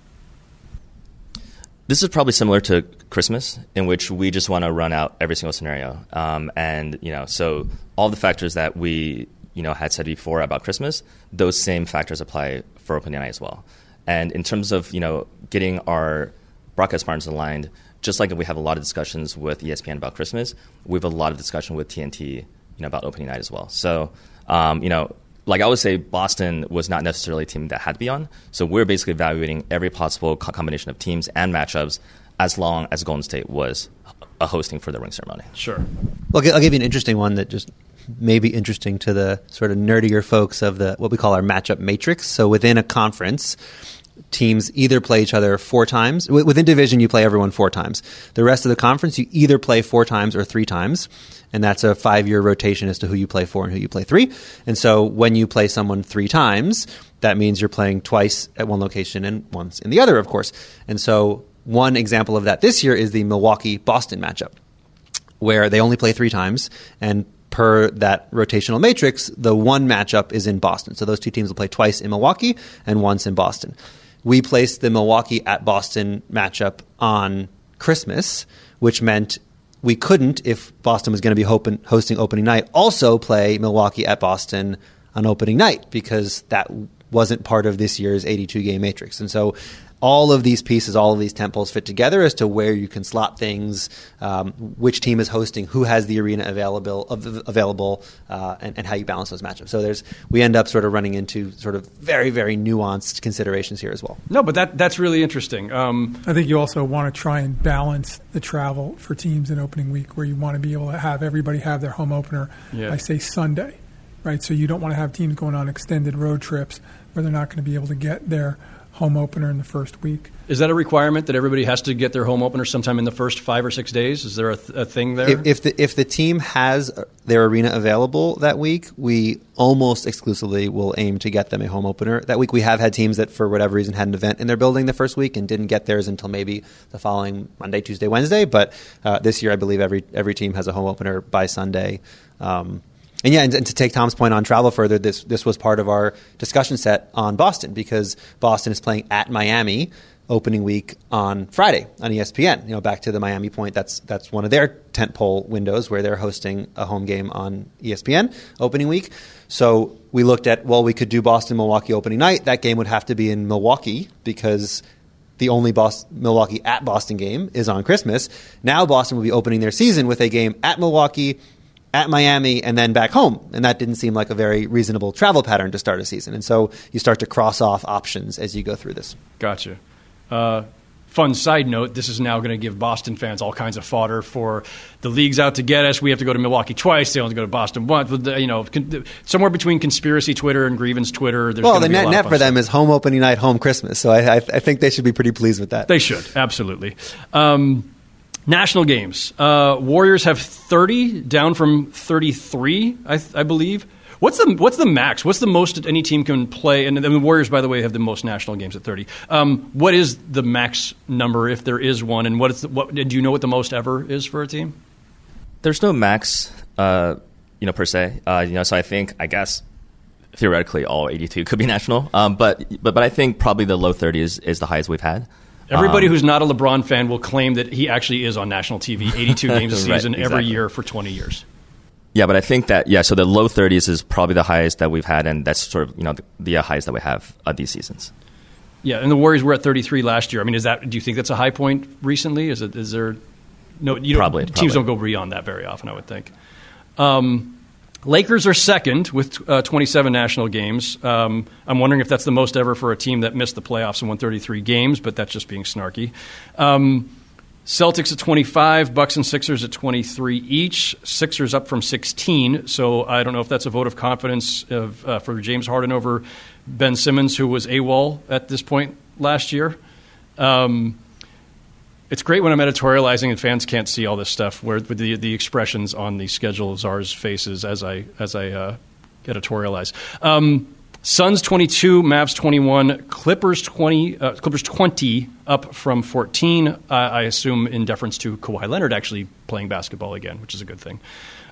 Speaker 5: This is probably similar to Christmas, in which we just want to run out every single scenario, um, and you know, so all the factors that we you know had said before about Christmas, those same factors apply for night as well. And in terms of you know getting our broadcast partners aligned, just like we have a lot of discussions with ESPN about Christmas, we have a lot of discussion with TNT you know about night as well. So um, you know. Like I would say, Boston was not necessarily a team that had to be on. So we're basically evaluating every possible combination of teams and matchups as long as Golden State was a hosting for the ring ceremony.
Speaker 3: Sure.
Speaker 7: Well, I'll give you an interesting one that just may be interesting to the sort of nerdier folks of the what we call our matchup matrix. So within a conference, teams either play each other four times. Within division, you play everyone four times. The rest of the conference, you either play four times or three times. And that's a five year rotation as to who you play four and who you play three. And so when you play someone three times, that means you're playing twice at one location and once in the other, of course. And so one example of that this year is the Milwaukee Boston matchup, where they only play three times. And per that rotational matrix, the one matchup is in Boston. So those two teams will play twice in Milwaukee and once in Boston. We placed the Milwaukee at Boston matchup on Christmas, which meant we couldn't, if Boston was going to be hosting opening night, also play Milwaukee at Boston on opening night because that wasn't part of this year's 82 game matrix. And so all of these pieces, all of these temples fit together as to where you can slot things, um, which team is hosting, who has the arena available, available, uh, and, and, how you balance those matchups. So there's we end up sort of running into sort of very very nuanced considerations here as well.
Speaker 3: No, but that that's really interesting. Um,
Speaker 8: I think you also want to try and balance the travel for teams in opening week, where you want to be able to have everybody have their home opener. Yeah. I say Sunday, right? So you don't want to have teams going on extended road trips where they're not going to be able to get there home opener in the first week.
Speaker 3: Is that a requirement that everybody has to get their home opener sometime in the first five or six days? Is there a, th- a thing there?
Speaker 7: If, if, the if the team has their arena available that week, we almost exclusively will aim to get them a home opener. That week, we have had teams that, for whatever reason, had an event in their building the first week and didn't get theirs until maybe the following Monday, Tuesday, Wednesday. But uh, this year, I believe every every team has a home opener by Sunday. Um, and yeah, and, and, to take Tom's point on travel further, this this was part of our discussion set on Boston because Boston is playing at Miami opening week on Friday on ESPN. You know, back to the Miami point, that's that's one of their tentpole windows where they're hosting a home game on ESPN opening week. So we looked at well, we could do Boston Milwaukee opening night. That game would have to be in Milwaukee because the only Boston, Milwaukee at Boston game is on Christmas. Now Boston will be opening their season with a game at Milwaukee at Miami and then back home. And that didn't seem like a very reasonable travel pattern to start a season. And so you start to cross off options as you go through this.
Speaker 3: Gotcha. Uh, fun side note this is now going to give Boston fans all kinds of fodder for the league's out to get us. We have to go to Milwaukee twice. They only go to Boston once. You know, somewhere between conspiracy Twitter and grievance Twitter.
Speaker 7: well, the net net for them is home opening night, home Christmas. So I, I, I, think they should be pretty pleased with that.
Speaker 3: They should, absolutely. Um, National games. Uh, Warriors have 30, down from 33, I, I, believe. What's the what's the max? What's the most any team can play? And, the Warriors, by the way, have the most national games at 30. Um, what is the max number, if there is one? And what is the, what? Do you know what the most ever is for a team?
Speaker 5: There's no max, uh, you know, per se. Uh, you know, so I think, I guess, theoretically, all 82 could be national. Um, but but but I think probably the low 30 is, is the highest we've had.
Speaker 3: Everybody um, who's not a LeBron fan will claim that he actually is on national TV 82 games a season right, exactly. every year for 20 years.
Speaker 5: Yeah, but I think that yeah, so the low 30s is probably the highest that we've had, and that's sort of you know the, the highest that we have uh, these seasons.
Speaker 3: Yeah, and the Warriors were at 33 last year. I mean, is that? Do you think that's a high point recently? Is it? Is there? No, you
Speaker 5: Probably,
Speaker 3: Don't, teams
Speaker 5: probably.
Speaker 3: don't go beyond that very often. I would think. Um, Lakers are second with uh, 27 national games. Um, I'm wondering if that's the most ever for a team that missed the playoffs and won 33 games, but that's just being snarky. Um, Celtics at 25, Bucks and Sixers at 23 each. Sixers up from 16, so I don't know if that's a vote of confidence of, uh, for James Harden over Ben Simmons, who was AWOL at this point last year. Um, it's great when I'm editorializing and fans can't see all this stuff, where with the the expressions on the schedule of czars' faces as I as I uh, editorialize. Um, Suns 22, Mavs 21, Clippers 20, uh, Clippers 20 up from 14. Uh, I assume in deference to Kawhi Leonard actually playing basketball again, which is a good thing.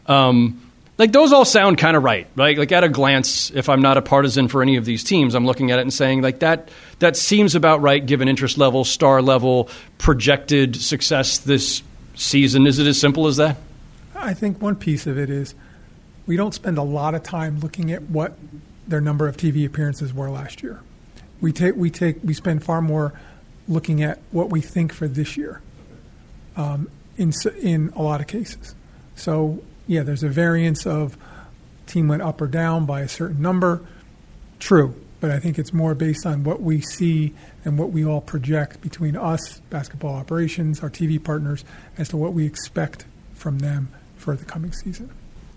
Speaker 3: Um, like those all sound kind of right, right? Like at a glance, if I'm not a partisan for any of these teams, I'm looking at it and saying like that that seems about right given interest level, star level, projected success this season. Is it as simple as that?
Speaker 8: I think one piece of it is we don't spend a lot of time looking at what their number of TV appearances were last year. We take we take we spend far more looking at what we think for this year. Um, in in a lot of cases, so yeah, there's a variance of team went up or down by a certain number. True, but I think it's more based on what we see and what we all project between us, basketball operations, our TV partners, as to what we expect from them for the coming season.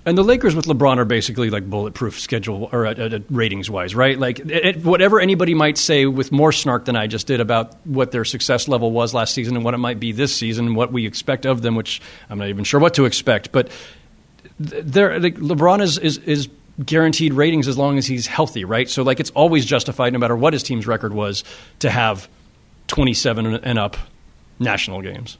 Speaker 3: And the Lakers with LeBron are basically like bulletproof schedule or uh, uh, ratings wise, right? Like it, whatever anybody might say with more snark than I just did about what their success level was last season and what it might be this season and what we expect of them, which I'm not even sure what to expect. But th- they're, like, LeBron is, is is guaranteed ratings as long as he's healthy, right? So like it's always justified, no matter what his team's record was, to have 27 and- and up national games.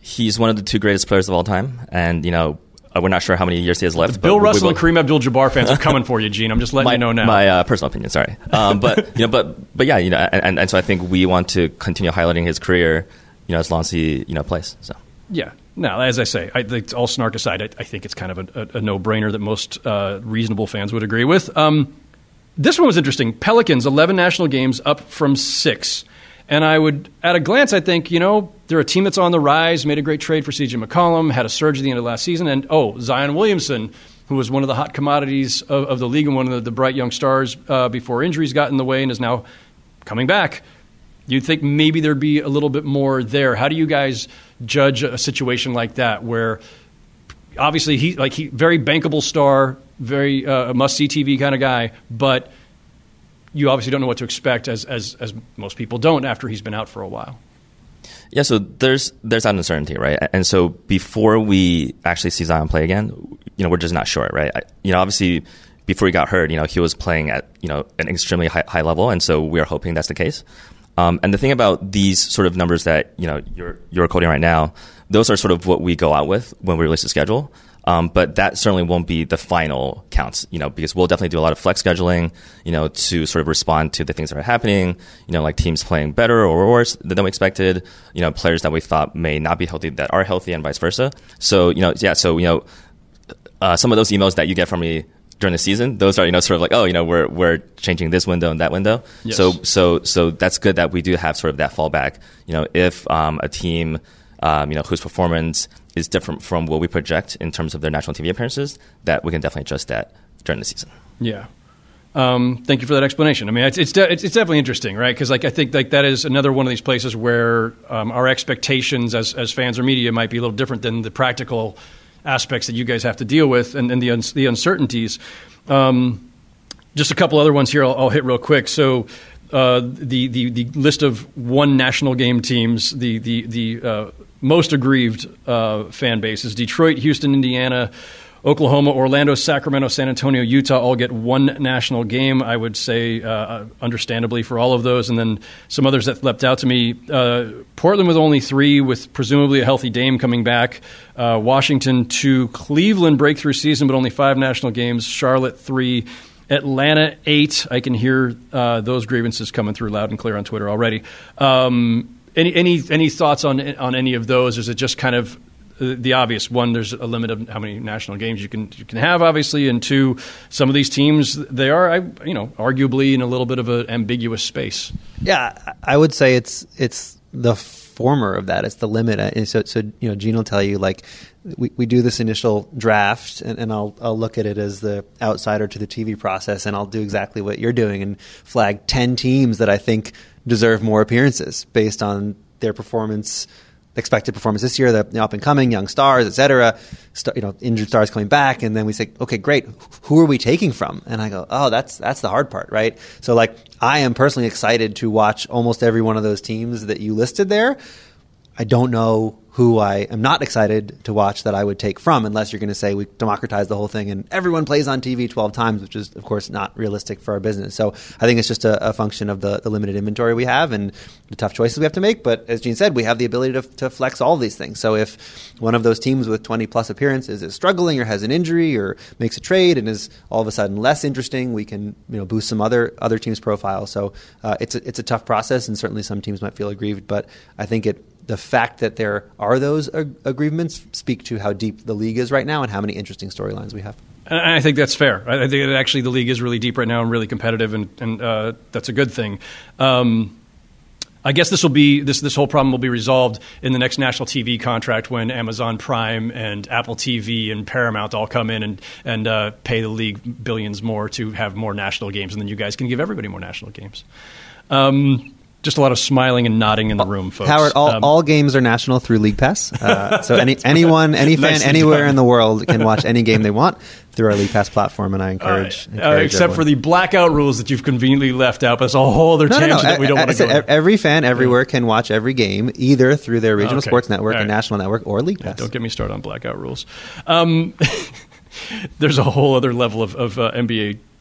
Speaker 5: He's one of the two greatest players of all time, and you know uh, we're not sure how many years he has left. but
Speaker 3: Bill Russell and Kareem Abdul-Jabbar fans are coming for you, Gene. I'm just letting
Speaker 5: my,
Speaker 3: you know now.
Speaker 5: My uh, personal opinion, sorry, um, but you know, but but yeah, you know, and, and so I think we want to continue highlighting his career, you know, as long as he you know plays. So
Speaker 3: Yeah. No, as I say, I all snark aside, I, I think it's kind of a, a, a no-brainer that most uh, reasonable fans would agree with. Um, this one was interesting. Pelicans, 11 national games up from six. And I would, at a glance, I think, you know, they're a team that's on the rise, made a great trade for CJ McCollum, had a surge at the end of last season. And, oh, Zion Williamson, who was one of the hot commodities of, of the league and one of the, the bright young stars uh, before injuries got in the way and is now coming back. You'd think maybe there'd be a little bit more there. How do you guys judge a situation like that where obviously he like he very bankable star, very uh, must see TV kind of guy, but you obviously don't know what to expect as as as most people don't after he's been out for a while.
Speaker 5: yeah, so there's there's that uncertainty, right? And so before we actually see Zion play again, you know, we're just not sure, right? I, you know, obviously before he got hurt, you know, he was playing at you know an extremely high, high level, and so we are hoping that's the case. Um, and the thing about these sort of numbers that you know you're you're quoting right now, those are sort of what we go out with when we release the schedule. Um, but that certainly won't be the final counts, you know, because we'll definitely do a lot of flex scheduling, you know, to sort of respond to the things that are happening, you know, like teams playing better or worse than we expected, you know, players that we thought may not be healthy that are healthy and vice versa. So, you know, yeah, so, you know, uh, some of those emails that you get from me during the season, those are you know sort of like oh you know we're we're changing this window and that window.
Speaker 3: Yes.
Speaker 5: So so so that's good that we do have sort of that fallback. You know if um, a team um, you know whose performance is different from what we project in terms of their national TV appearances, that we can definitely adjust that during the season.
Speaker 3: Yeah. Um, thank you for that explanation. I mean, it's it's, de- it's, it's definitely interesting, right? Because like I think like that is another one of these places where um, our expectations as as fans or media might be a little different than the practical aspects that you guys have to deal with and, and the uns- the uncertainties. Um, just a couple other ones here. I'll, I'll hit real quick. So. Uh, the, the the list of one national game teams, the the the uh, most aggrieved uh, fan bases: Detroit, Houston, Indiana, Oklahoma, Orlando, Sacramento, San Antonio, Utah all get one national game. I would say, uh, understandably, for all of those. And then some others that leapt out to me uh, Portland with only three, with presumably a healthy Dame coming back. Uh, Washington, two. Cleveland, breakthrough season, but only five national games. Charlotte, three. Atlanta, eight. I can hear uh, those grievances coming through loud and clear on Twitter already. Um, any, any, any thoughts on, on any of those? Is it just kind of the obvious one. There's a limit of how many national games you can you can have, obviously, and two, some of these teams they are, you know, arguably in a little bit of an ambiguous space.
Speaker 7: Yeah, I would say it's it's the former of that. It's the limit. Uh, and so, so you know, Gene will tell you like we, we do this initial draft, and, and I'll I'll look at it as the outsider to the TV process, and I'll do exactly what you're doing and flag ten teams that I think deserve more appearances based on their performance expected performance this year, the up and coming young stars, et cetera, st- you know, injured stars coming back, and then we say, okay, great, who are we taking from? And I go, oh, that's that's the hard part, right? So like, I am personally excited to watch almost every one of those teams that you listed there. I don't know who I am not excited to watch that I would take from, unless you're going to say we democratize the whole thing and everyone plays on TV 12 times, which is, of course, not realistic for our business. So I think it's just a, a function of the, the, limited inventory we have and the tough choices we have to make. But as Gene said, we have the ability to, to flex all these things. So if one of those teams with 20 plus appearances is struggling or has an injury or makes a trade and is all of a sudden less interesting, we can you know boost some other other teams' profile. So uh, it's a, it's a tough process, and certainly some teams might feel aggrieved. But I think it the fact that there are those ag- agreements speak to how deep the league is right now and how many interesting storylines we have.
Speaker 3: And I think that's fair. I think that actually the league is really deep right now and really competitive, and, and uh, that's a good thing. Um, I guess this will be this this whole problem will be resolved in the next national TV contract when Amazon Prime and Apple TV and Paramount all come in and and uh, pay the league billions more to have more national games, and then you guys can give everybody more national games. Um, just a lot of smiling and nodding in the room, folks.
Speaker 7: Howard, all, um, all games are national through League Pass. Uh, so any, anyone, any fan, anywhere done. in the world can watch any game they want through our League Pass platform, and I encourage, encourage
Speaker 3: uh, except everyone. for the blackout rules that you've conveniently left out. But it's a whole other no, tangent no, no. that we don't want to go.
Speaker 7: Every fan everywhere can watch every game either through their regional okay. sports network right. and national network or League Pass. Yeah,
Speaker 3: don't get me started on blackout rules. Um, there's a whole other level of, of uh, NBA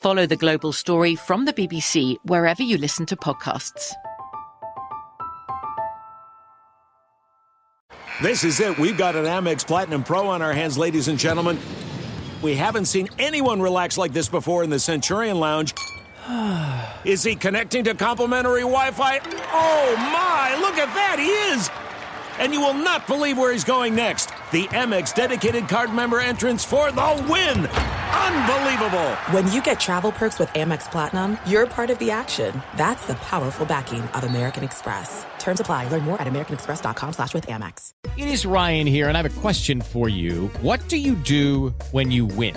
Speaker 2: Follow the global story from the BBC wherever you listen to podcasts.
Speaker 13: This is it. We've got an Amex Platinum Pro on our hands, ladies and gentlemen. We haven't seen anyone relax like this before in the Centurion Lounge. Is he connecting to complimentary Wi Fi? Oh my, look at that! He is! and you will not believe where he's going next. The Amex dedicated card member entrance for the win. Unbelievable.
Speaker 10: When you get travel perks with Amex Platinum, you're part of the action. That's the powerful backing of American Express. Terms apply. Learn more at americanexpress.com slash with Amex.
Speaker 12: It is Ryan here, and I have a question for you. What do you do when you win?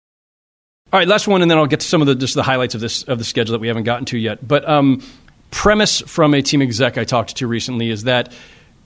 Speaker 3: All right, last one, and then I'll get to some of the just the highlights of this of the schedule that we haven't gotten to yet. But um, premise from a team exec I talked to recently is that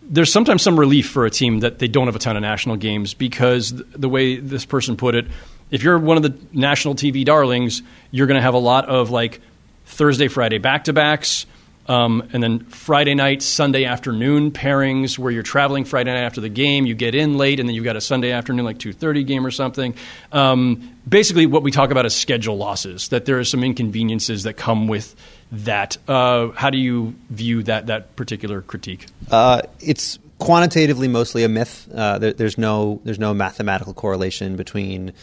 Speaker 3: there's sometimes some relief for a team that they don't have a ton of national games because the way this person put it, if you're one of the national TV darlings, you're going to have a lot of like Thursday, Friday back to backs. Um, and then Friday night, Sunday afternoon pairings where you're traveling Friday night after the game, you get in late, and then you've got a Sunday afternoon like 2:30 game or something. Um, basically, what we talk about is schedule losses. That there are some inconveniences that come with that. Uh, how do you view that that particular critique?
Speaker 7: Uh, it's quantitatively mostly a myth. Uh, there, there's no there's no mathematical correlation between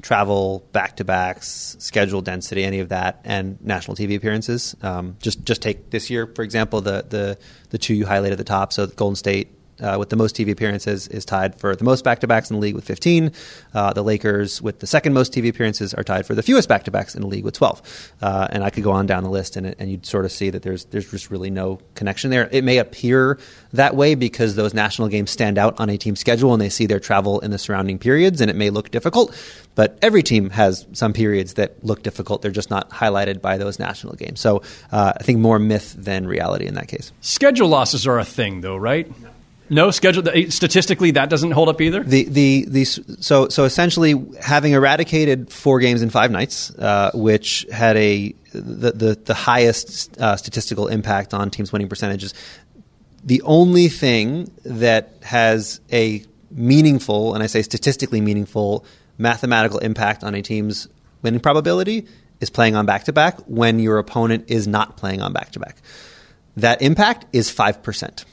Speaker 7: travel, back to backs, schedule density, any of that, and national TV appearances. Um, just just take this year, for example, the the the two you highlight at the top. So Golden State uh, with the most TV appearances is tied for the most back to backs in the league with 15. Uh, the Lakers, with the second most TV appearances, are tied for the fewest back to backs in the league with 12. Uh, and I could go on down the list, and, and you'd sort of see that there's there's just really no connection there. It may appear that way because those national games stand out on a team schedule and they see their travel in the surrounding periods, and it may look difficult. But every team has some periods that look difficult. They're just not highlighted by those national games. So uh, I think more myth than reality in that case.
Speaker 3: Schedule losses are a thing, though, right? No schedule. Statistically, that doesn't hold up either.
Speaker 7: The the the so so essentially having eradicated four games in five nights, uh, which had a the the, the highest uh, statistical impact on teams' winning percentages. The only thing that has a meaningful, and I say statistically meaningful, mathematical impact on a team's winning probability is playing on back to back when your opponent is not playing on back to back. That impact is five percent.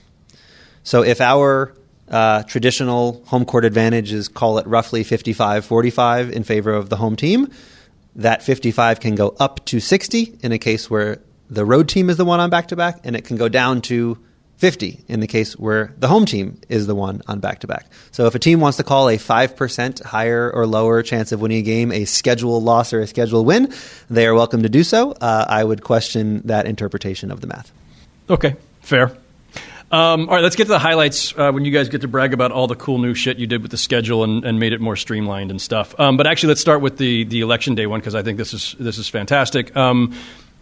Speaker 7: So if our uh, traditional home court advantage is call it roughly 55 45 in favor of the home team, that 55 can go up to 60 in a case where the road team is the one on back to back, and it can go down to 50 in the case where the home team is the one on back to back. So if a team wants to call a 5% higher or lower chance of winning a game a schedule loss or a schedule win, they are welcome to do so. Uh, I would question that interpretation of the math.
Speaker 3: Okay, fair. Um, all right, let's get to the highlights uh, when you guys get to brag about all the cool new shit you did with the schedule and, and made it more streamlined and stuff. Um, but actually, let's start with the the election day one because I think this is this is fantastic. Um,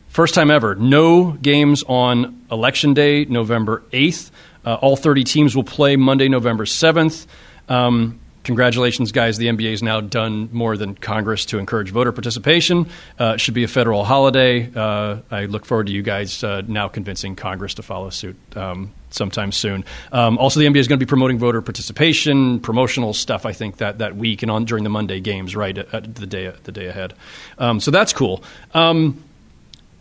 Speaker 3: first time ever, no games on election day, November eighth. Uh, all thirty teams will play Monday, November seventh. Um, congratulations, guys. The NBA has now done more than Congress to encourage voter participation. Uh, it should be a federal holiday. Uh, I look forward to you guys uh, now convincing Congress to follow suit. Um, sometime soon. Um, also, the NBA is going to be promoting voter participation, promotional stuff. I think that that week and on during the Monday games, right at the day the day ahead. Um, so that's cool. Um,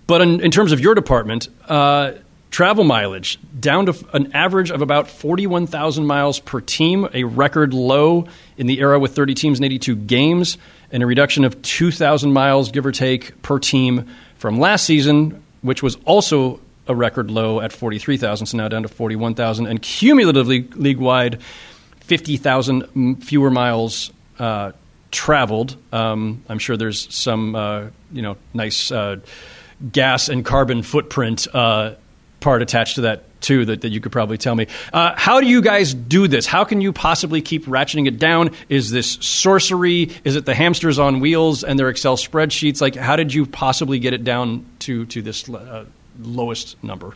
Speaker 3: but in, in, terms of your department, uh, travel mileage down to an average of about forty-one thousand miles per team, a record low in the era with thirty teams and eighty-two games, and a reduction of two thousand miles, give or take, per team from last season, which was also a record low at 43,000, so now down to 41,000. And cumulatively, league wide, 50,000 fewer miles uh, traveled. Um, I'm sure there's some, uh, you know, nice uh, gas and carbon footprint uh, part attached to that too that, that you could probably tell me. Uh, how do you guys do this? How can you possibly keep ratcheting it down? Is this sorcery? Is it the hamsters on wheels and their Excel spreadsheets? Like, how did you possibly get it down to to this uh, lowest number.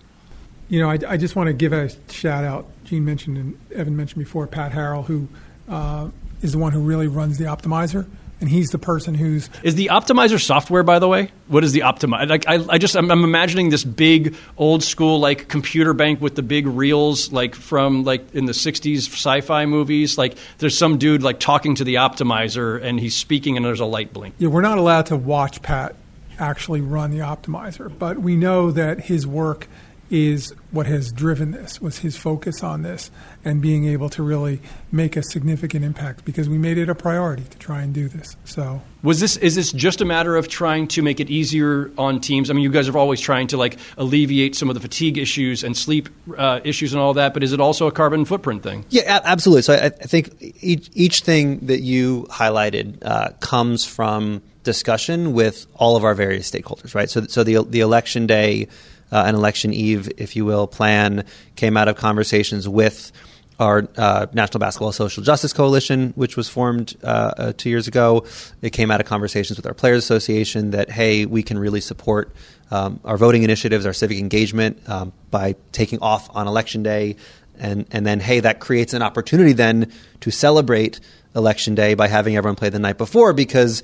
Speaker 8: You know, I, I, just want to give a shout out. Gene mentioned and Evan mentioned before Pat Harrell, who uh, is the one who really runs the optimizer, and he's the person who's
Speaker 3: is the optimizer software. By the way, what is the optimizer? Like, I, I just I'm, I'm, imagining this big old school like computer bank with the big reels, like from like in the '60s sci-fi movies. Like, there's some dude like talking to the optimizer, and he's speaking, and there's a light blink.
Speaker 8: Yeah, we're not allowed to watch Pat actually run the optimizer. But we know that his work is what has driven this was his focus on this and being able to really make a significant impact because we made it a priority to try and do this. So
Speaker 3: was this is this just a matter of trying to make it easier on teams? I mean you guys are always trying to like alleviate some of the fatigue issues and sleep uh, issues and all that but is it also a carbon footprint thing?
Speaker 7: Yeah absolutely. So i, I think each, each thing that you highlighted uh, comes from discussion with all of our various stakeholders, right? So, so the the election day uh, and election eve, if you will, plan came out of conversations with our uh, National Basketball Social Justice Coalition, which was formed uh, uh, two years ago. It came out of conversations with our Players Association that hey, we can really support um, our voting initiatives, our civic engagement um, by taking off on election day. And, and then, hey, that creates an opportunity then to celebrate election day by having everyone play the night before because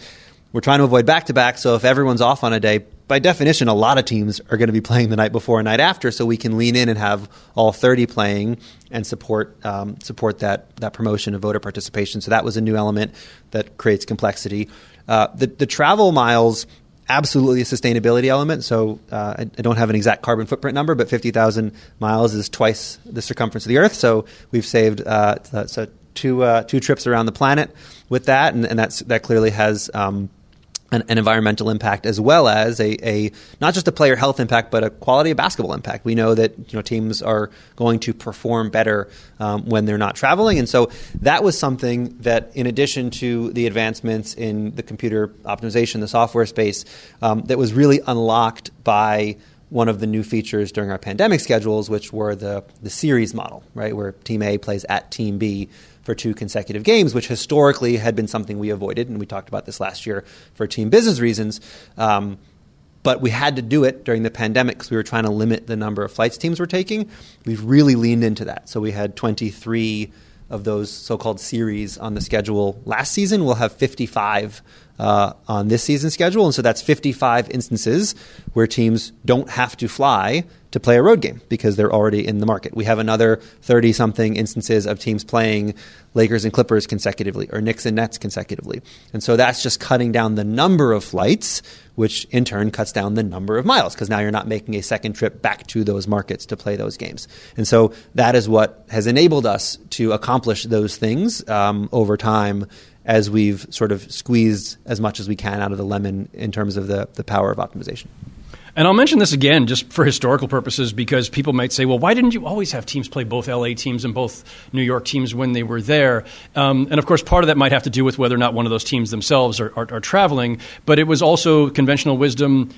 Speaker 7: we're trying to avoid back to back. So if everyone's off on a day, by definition, a lot of teams are going to be playing the night before and night after. So we can lean in and have all 30 playing and support um, support that that promotion of voter participation. So that was a new element that creates complexity. Uh, the the travel miles absolutely a sustainability element. So uh, I, I, don't have an exact carbon footprint number, but 50,000 miles is twice the circumference of the Earth. So we've saved uh, so two uh, two trips around the planet with that, and, and that clearly has. Um, an, an, environmental impact as well as a, a, not just a player health impact but a quality of basketball impact. We know that you know teams are going to perform better um, when they're not traveling, and so that was something that, in addition to the advancements in the computer optimization, the software space, um, that was really unlocked by one of the new features during our pandemic schedules, which were the the series model, right, where Team A plays at Team B for two consecutive games, which historically had been something we avoided, and we talked about this last year for team business reasons. Um, but we had to do it during the pandemic because we were trying to limit the number of flights teams were taking. We've really leaned into that. So we had 23 of those so-called series on the schedule last season. We'll have 55 uh, on this season schedule, and so that's 55 instances where teams don't have to fly to play a road game because they're already in the market. We have another 30 something instances of teams playing Lakers and Clippers consecutively or Knicks and Nets consecutively. And so that's just cutting down the number of flights, which in turn cuts down the number of miles because now you're not making a second trip back to those markets to play those games. And so that is what has enabled us to accomplish those things um, over time as we've sort of squeezed as much as we can out of the lemon in terms of the, the power of optimization.
Speaker 3: And I'll mention this again just for historical purposes because people might say, well, why didn't you always have teams play both LA teams and both New York teams when they were there? Um, and of course, part of that might have to do with whether or not one of those teams themselves are, are, are traveling, but it was also conventional wisdom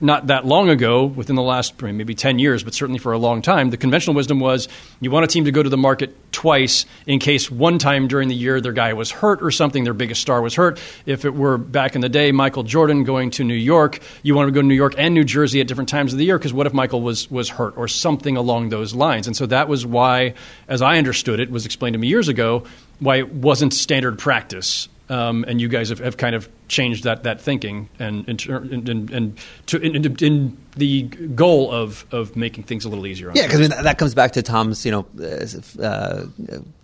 Speaker 3: not that long ago, within the last maybe 10 years, but certainly for a long time, the conventional wisdom was you want a team to go to the market twice in case one time during the year their guy was hurt or something, their biggest star was hurt. If it were back in the day, Michael Jordan going to New York, you want to go to New York and New Jersey at different times of the year because what if Michael was, was hurt or something along those lines? And so that was why, as I understood it, was explained to me years ago, why it wasn't standard practice um, and you guys have, have, kind of changed that, that thinking and, and, and, and to, in, in, the goal of, of making things a little easier.
Speaker 7: yeah, because I mean, that comes back to Tom's you know uh, uh,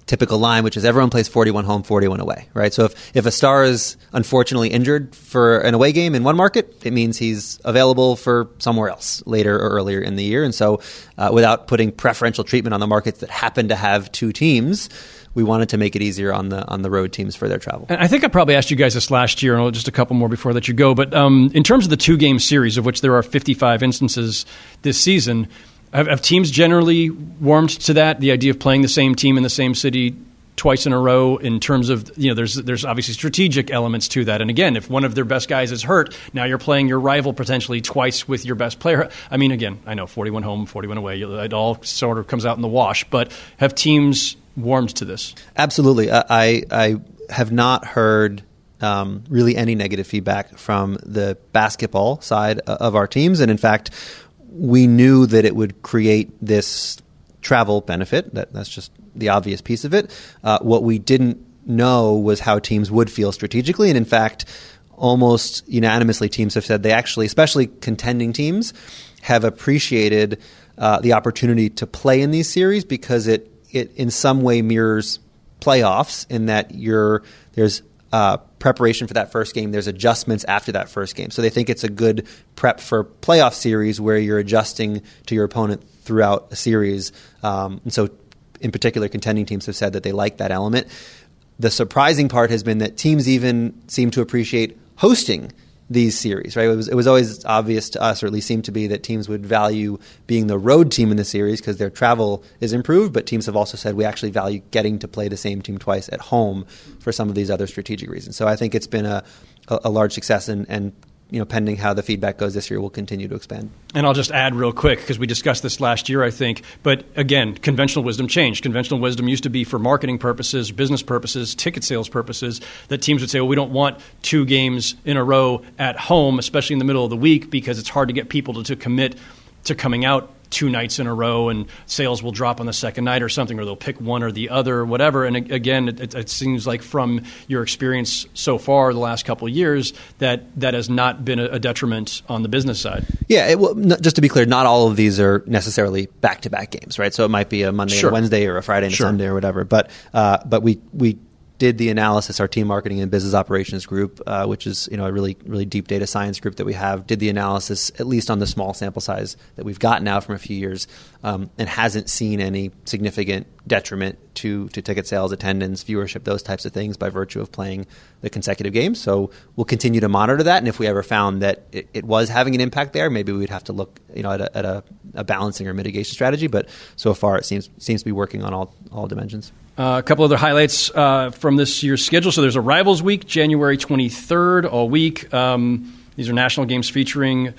Speaker 7: typical line, which is everyone plays 41 home, 41 away, right? So if, if a star is unfortunately injured for an away game in one market, it means he's available for somewhere else later or earlier in the year. And so uh, without putting preferential treatment on the markets that happen to have two teams, we wanted to make it easier on the on the road teams for their travel.
Speaker 3: And I think I probably asked you guys this last year, and just a couple more before I let you go. But um, in terms of the two game series, of which there are 55 instances this season, have, have, teams generally warmed to that? The idea of playing the same team in the same city twice in a row in terms of you know there's there's obviously strategic elements to that and again if one of their best guys is hurt now you're playing your rival potentially twice with your best player i mean again i know 41 home 41 away it all sort of comes out in the wash but have teams warmed to this.
Speaker 7: Absolutely. I, I have not heard um, really any negative feedback from the basketball side of our teams. And in fact, we knew that it would create this travel benefit. That, that's just the obvious piece of it. Uh, what we didn't know was how teams would feel strategically. And in fact, almost unanimously, teams have said they actually, especially contending teams, have appreciated uh, the opportunity to play in these series because it it in some way mirrors playoffs in that you're there's uh, preparation for that first game. There's adjustments after that first game. So they think it's a good prep for playoff series where you're adjusting to your opponent throughout a series. Um, and so, in particular, contending teams have said that they like that element. The surprising part has been that teams even seem to appreciate hosting these series, right? It was, it was always obvious to us, or at least seemed to be, that teams would value being the road team in the series because their travel is improved. But teams have also said we actually value getting to play the same team twice at home for some of these other strategic reasons. So I think it's been a, a, large success and, and you know, pending how the feedback goes this year, we'll continue to expand.
Speaker 3: And I'll just add real quick because we discussed this last year, I think. But again, conventional wisdom changed. Conventional wisdom used to be for marketing purposes, business purposes, ticket sales purposes. That teams would say, "Well, we don't want two games in a row at home, especially in the middle of the week, because it's hard to get people to, to commit to coming out two nights in a row and sales will drop on the second night or something, or they'll pick one or the other, or whatever. And again, it, it seems like from your experience so far the last couple of years that that has not been a, detriment on the business side.
Speaker 7: Yeah, it, well, just to be clear, not all of these are necessarily back to back games, right? So it might be a Monday sure. and Wednesday or a Friday and a Sunday or whatever. But uh, but we we did the analysis, our team marketing and business operations group, uh, which is you know a really really deep data science group that we have, did the analysis at least on the small sample size that we've got now from a few years, um, and hasn't seen any significant detriment to to ticket sales, attendance, viewership, those types of things by virtue of playing the consecutive games. So we'll continue to monitor that, and if we ever found that it, it was having an impact there, maybe we'd have to look, you know, at a, at a, a balancing or mitigation strategy. But so far, it seems seems to be working on all all dimensions.
Speaker 3: Uh, a couple other highlights uh, from this year's schedule. So there's a Rivals Week, January 23rd, all week. Um, these are national games featuring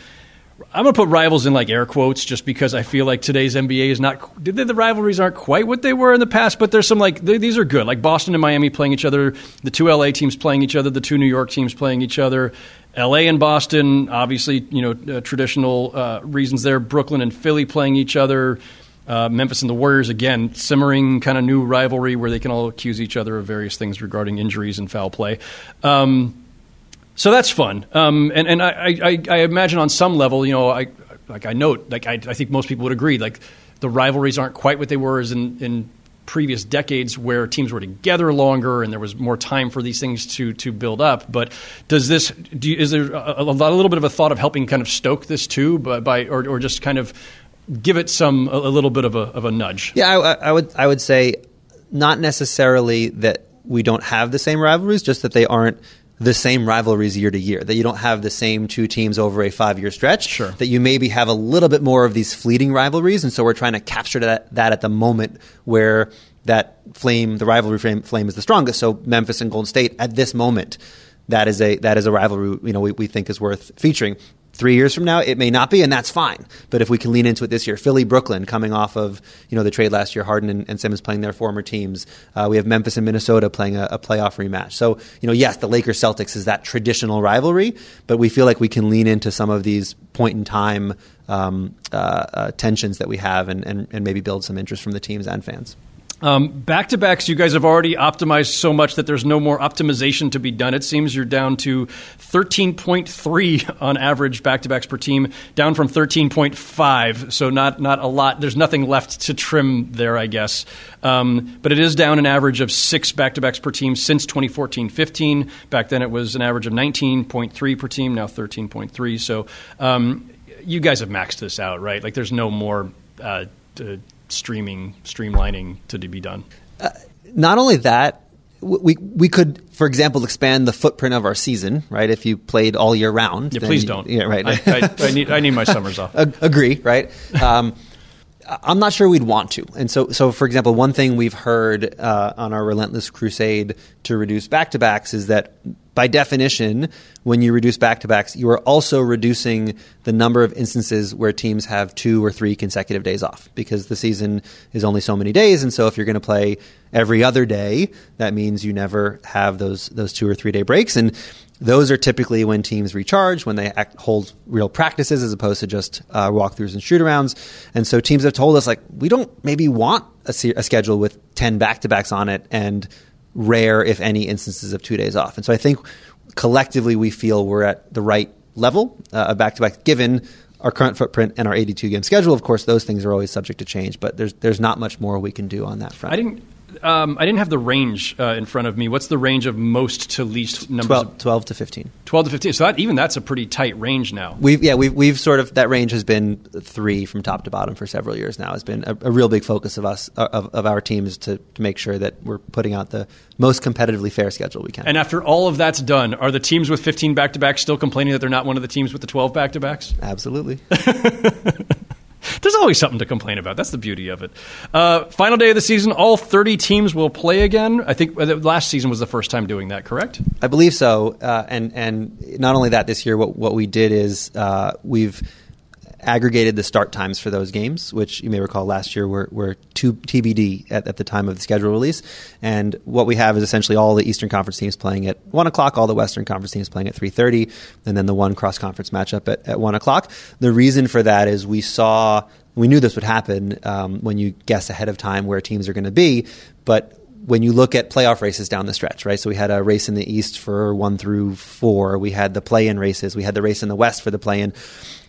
Speaker 3: I'm going to put rivals in like air quotes just because I feel like today's NBA is not the, rivalries aren't quite what they were in the past, but there's some like these are good. Like Boston and Miami playing each other, the two LA teams playing each other, the two New York teams playing each other. LA and Boston, obviously, you know, uh, traditional uh, reasons there. Brooklyn and Philly playing each other. Uh, Memphis and the Warriors, again, simmering kind of new rivalry where they can all accuse each other of various things regarding injuries and foul play. Um, so that's fun. Um, and and I, I, I, imagine on some level, you know, I like I note, like I, I think most people would agree, like the rivalries aren't quite what they were as in, in previous decades where teams were together longer and there was more time for these things to to build up. But does this do you, is there a, a, little bit of a thought of helping kind of stoke this too, by, by or, or just kind of give it some a, a little bit of a of a nudge?
Speaker 7: Yeah, I, I would I would say not necessarily that we don't have the same rivalries, just that they aren't the same rivalries year to year, that you don't have the same two teams over a five year stretch,
Speaker 3: sure.
Speaker 7: that you maybe have a little bit more of these fleeting rivalries. And so we're trying to capture that, that at the moment where that flame, the rivalry flame, flame is the strongest. So Memphis and Golden State at this moment, that is a that is a rivalry you know we, we think is worth featuring. Three years from now, it may not be, and that's fine. But if we can lean into it this year, Philly, Brooklyn, coming off of you know the trade last year, Harden and, and Simmons playing their former teams. Uh, we have Memphis and Minnesota playing a, a, playoff rematch. So you know, yes, the Lakers Celtics is that traditional rivalry, but we feel like we can lean into some of these point in time um, uh, uh, tensions that we have, and, and, and maybe build some interest from the teams and fans.
Speaker 3: Um, back to backs, you guys have already optimized so much that there's no more optimization to be done. It seems you're down to 13.3 on average back to backs per team, down from 13.5. So not not a lot. There's nothing left to trim there, I guess. Um, but it is down an average of six back to backs per team since 2014-15. Back then it was an average of 19.3 per team. Now 13.3. So um, you guys have maxed this out, right? Like there's no more. Uh, streaming, streamlining to be done? Uh,
Speaker 7: not only that, we we could, for example, expand the footprint of our season, right? If you played all year round,
Speaker 3: yeah, please don't.
Speaker 7: Yeah, right.
Speaker 3: I, I, I, need I need my summers off.
Speaker 7: Agree, right? Um, I'm not sure we'd want to. And so, so for example, one thing we've heard uh, on our relentless crusade to reduce back to backs is that by definition, when you reduce back to backs, you are also reducing the number of instances where teams have two or three consecutive days off because the season is only so many days. And so if you're going to play every other day, that means you never have those, those two or three day breaks. And those are typically when teams recharge, when they act, hold real practices as opposed to just uh, walkthroughs and shoot arounds. And so teams have told us, like, we don't maybe want a, se- a schedule with 10 back to backs on it and rare, if any, instances of two days off. And so I think collectively we feel we're at the right level uh, of back to back, given our current footprint and our 82 game schedule. Of course, those things are always subject to change, but there's, there's not much more we can do on that front.
Speaker 3: I didn't um, I didn't have the range uh, in front of me. What's the range of most to least numbers?
Speaker 7: 12, 12 to 15.
Speaker 3: 12 to 15. So that, even that's a pretty tight range now.
Speaker 7: We've, yeah, we've, we've sort of, that range has been three from top to bottom for several years now. It's been a, a real big focus of us, uh, of, of our teams to, to make sure that we're putting out the most competitively fair schedule we can.
Speaker 3: And after all of that's done, are the teams with 15 back to backs still complaining that they're not one of the teams with the 12 back to backs?
Speaker 7: Absolutely.
Speaker 3: There's always something to complain about. That's the beauty of it. Uh, final day of the season, all 30 teams will play again. I think uh, last season was the first time doing that, correct?
Speaker 7: I believe so. Uh, and and not only that, this year, what what we did is uh, we've aggregated the start times for those games, which you may recall last year were, were two TBD at, at the time of the schedule release. And what we have is essentially all the Eastern Conference teams playing at one o'clock, all the Western Conference teams playing at three thirty, and then the one cross conference matchup at, at one o'clock. The reason for that is we saw we knew this would happen um, when you guess ahead of time where teams are going to be, but when you look at playoff races down the stretch, right? So we had a race in the East for one through four. We had the play-in races. We had the race in the West for the play-in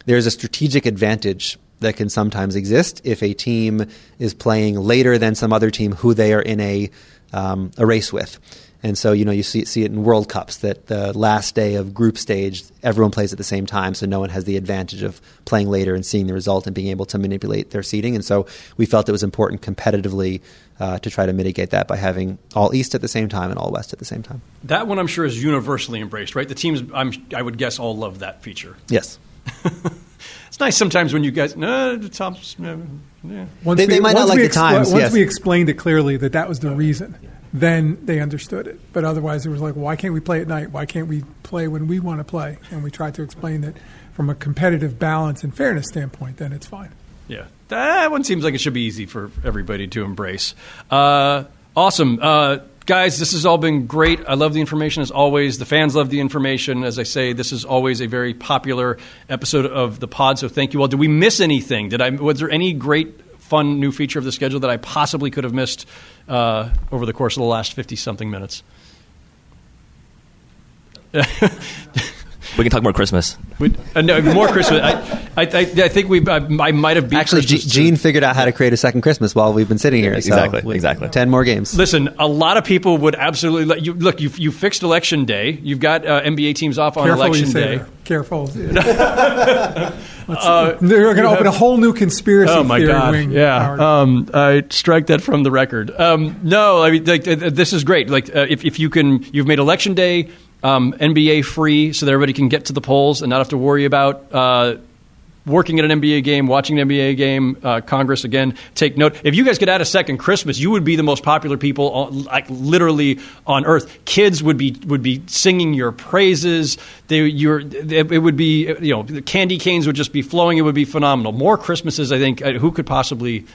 Speaker 7: there's a strategic advantage that can sometimes exist if a team is playing later than some other team who they are in a um, a race with. And so, you know, you see, see it in World Cups that the last day of group stage, everyone plays at the same time, so no one has the advantage of playing later and seeing the result and being able to manipulate their seeding. And so we felt it was important competitively uh, to try to mitigate that by having all East at the same time and all West at the same time.
Speaker 3: That one, I'm sure, is universally embraced, right? The teams, I'm, I would guess, all love that feature.
Speaker 7: Yes.
Speaker 3: It's nice sometimes when you guys, no, the tops, no, yeah.
Speaker 8: Once
Speaker 7: They- they might not like
Speaker 8: we
Speaker 7: the times,
Speaker 8: Once
Speaker 7: yes.
Speaker 8: we explained it clearly that that was the reason, then they understood it. But otherwise, it was like, why can't we play at night? Why can't we play when we want to play? And we tried to explain that from a competitive balance and fairness standpoint, then it's fine.
Speaker 3: Yeah, that one seems like it should be easy for everybody to embrace. Uh, awesome. Uh, guys, this has all been great. I love the information as always. The fans love the information. As I say, this is always a very popular episode of the pod, so thank you all. Did we miss anything? Did I, was there any great, fun new feature of the schedule that I possibly could have missed uh, over the course of the last 50 something minutes?
Speaker 5: We can talk more Christmas.
Speaker 3: We, uh, no, more Christmas. I, I, I, I think we. I, I might have beat
Speaker 7: Actually, G-
Speaker 3: Christmas
Speaker 7: Gene figured out how to create a second Christmas while we've been sitting here. so
Speaker 5: Exactly,
Speaker 7: we-
Speaker 5: exactly.
Speaker 7: Ten more games.
Speaker 3: Listen, a lot of people would absolutely let you look. You you fixed election day. You've got uh, NBA teams off on
Speaker 8: Careful,
Speaker 3: election
Speaker 8: you say
Speaker 3: day.
Speaker 8: there. Careful. Let's- they're going to open a whole new conspiracy
Speaker 3: Oh my
Speaker 8: theory
Speaker 3: god!
Speaker 8: wing.
Speaker 3: Yeah, um, I strike that from the record. Um, no, I mean like, uh, this is great. Like uh, if if you can, you've made election day um, NBA free, so that everybody can get to the polls and not have to worry about. Uh, Working at an NBA game, watching an NBA game, uh, Congress again. Take note. If you guys could add a second Christmas, you would be the most popular people, on, like literally on earth. Kids would be would be singing your praises. They, your, it would be, you know, the candy canes would just be flowing. It would be phenomenal. More Christmases, I think. uh, Who could possibly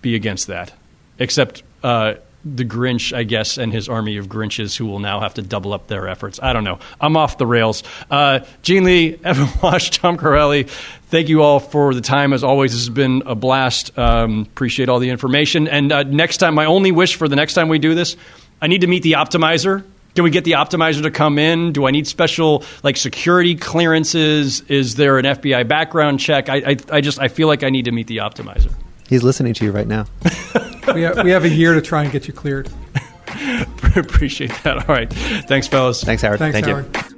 Speaker 3: be against that? Except uh, the Grinch, I guess, and his army of Grinches who will now have to double up their efforts. I don't know. I'm off the rails. Uh, Gene Li, Evan Wasch, Tom Carelli, thank you all for the time. As always, this has been a blast. Um, appreciate all the information. And uh, next time, my only wish for the next time we do this, I need to meet the optimizer. Can we get the optimizer to come in? Do I need special like security clearances? Is there an FBI background check? I, I, I just I feel like I need to meet the optimizer.
Speaker 7: He's listening to you right now.
Speaker 8: we, have, we have a year to try and get you cleared.
Speaker 3: Appreciate that. All right. Thanks, fellas.
Speaker 7: Thanks, Howard.
Speaker 8: Thanks,
Speaker 5: Thank you.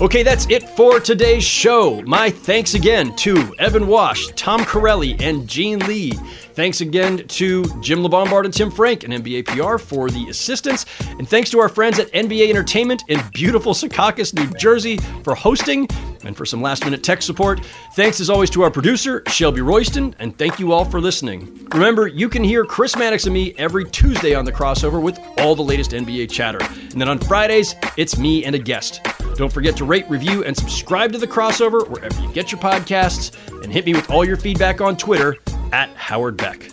Speaker 3: Okay, that's it for today's show. My thanks again to Evan Wasch, Tom Carelli, and Gene Li. Thanks again to Jim LeBombard and Tim Frank and NBA PR for the assistance. And thanks to our friends at NBA Entertainment in beautiful Secaucus, New Jersey for hosting and for some last minute tech support. Thanks as always to our producer, Shelby Royston, and thank you all for listening. Remember, you can hear Chris Mannix and me every Tuesday on the crossover with all the latest NBA chatter. And then on Fridays, it's me and a guest. Don't forget to rate, review, and subscribe to the crossover wherever you get your podcasts, and hit me with all your feedback on Twitter at Howard Beck.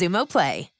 Speaker 14: Xumo Play.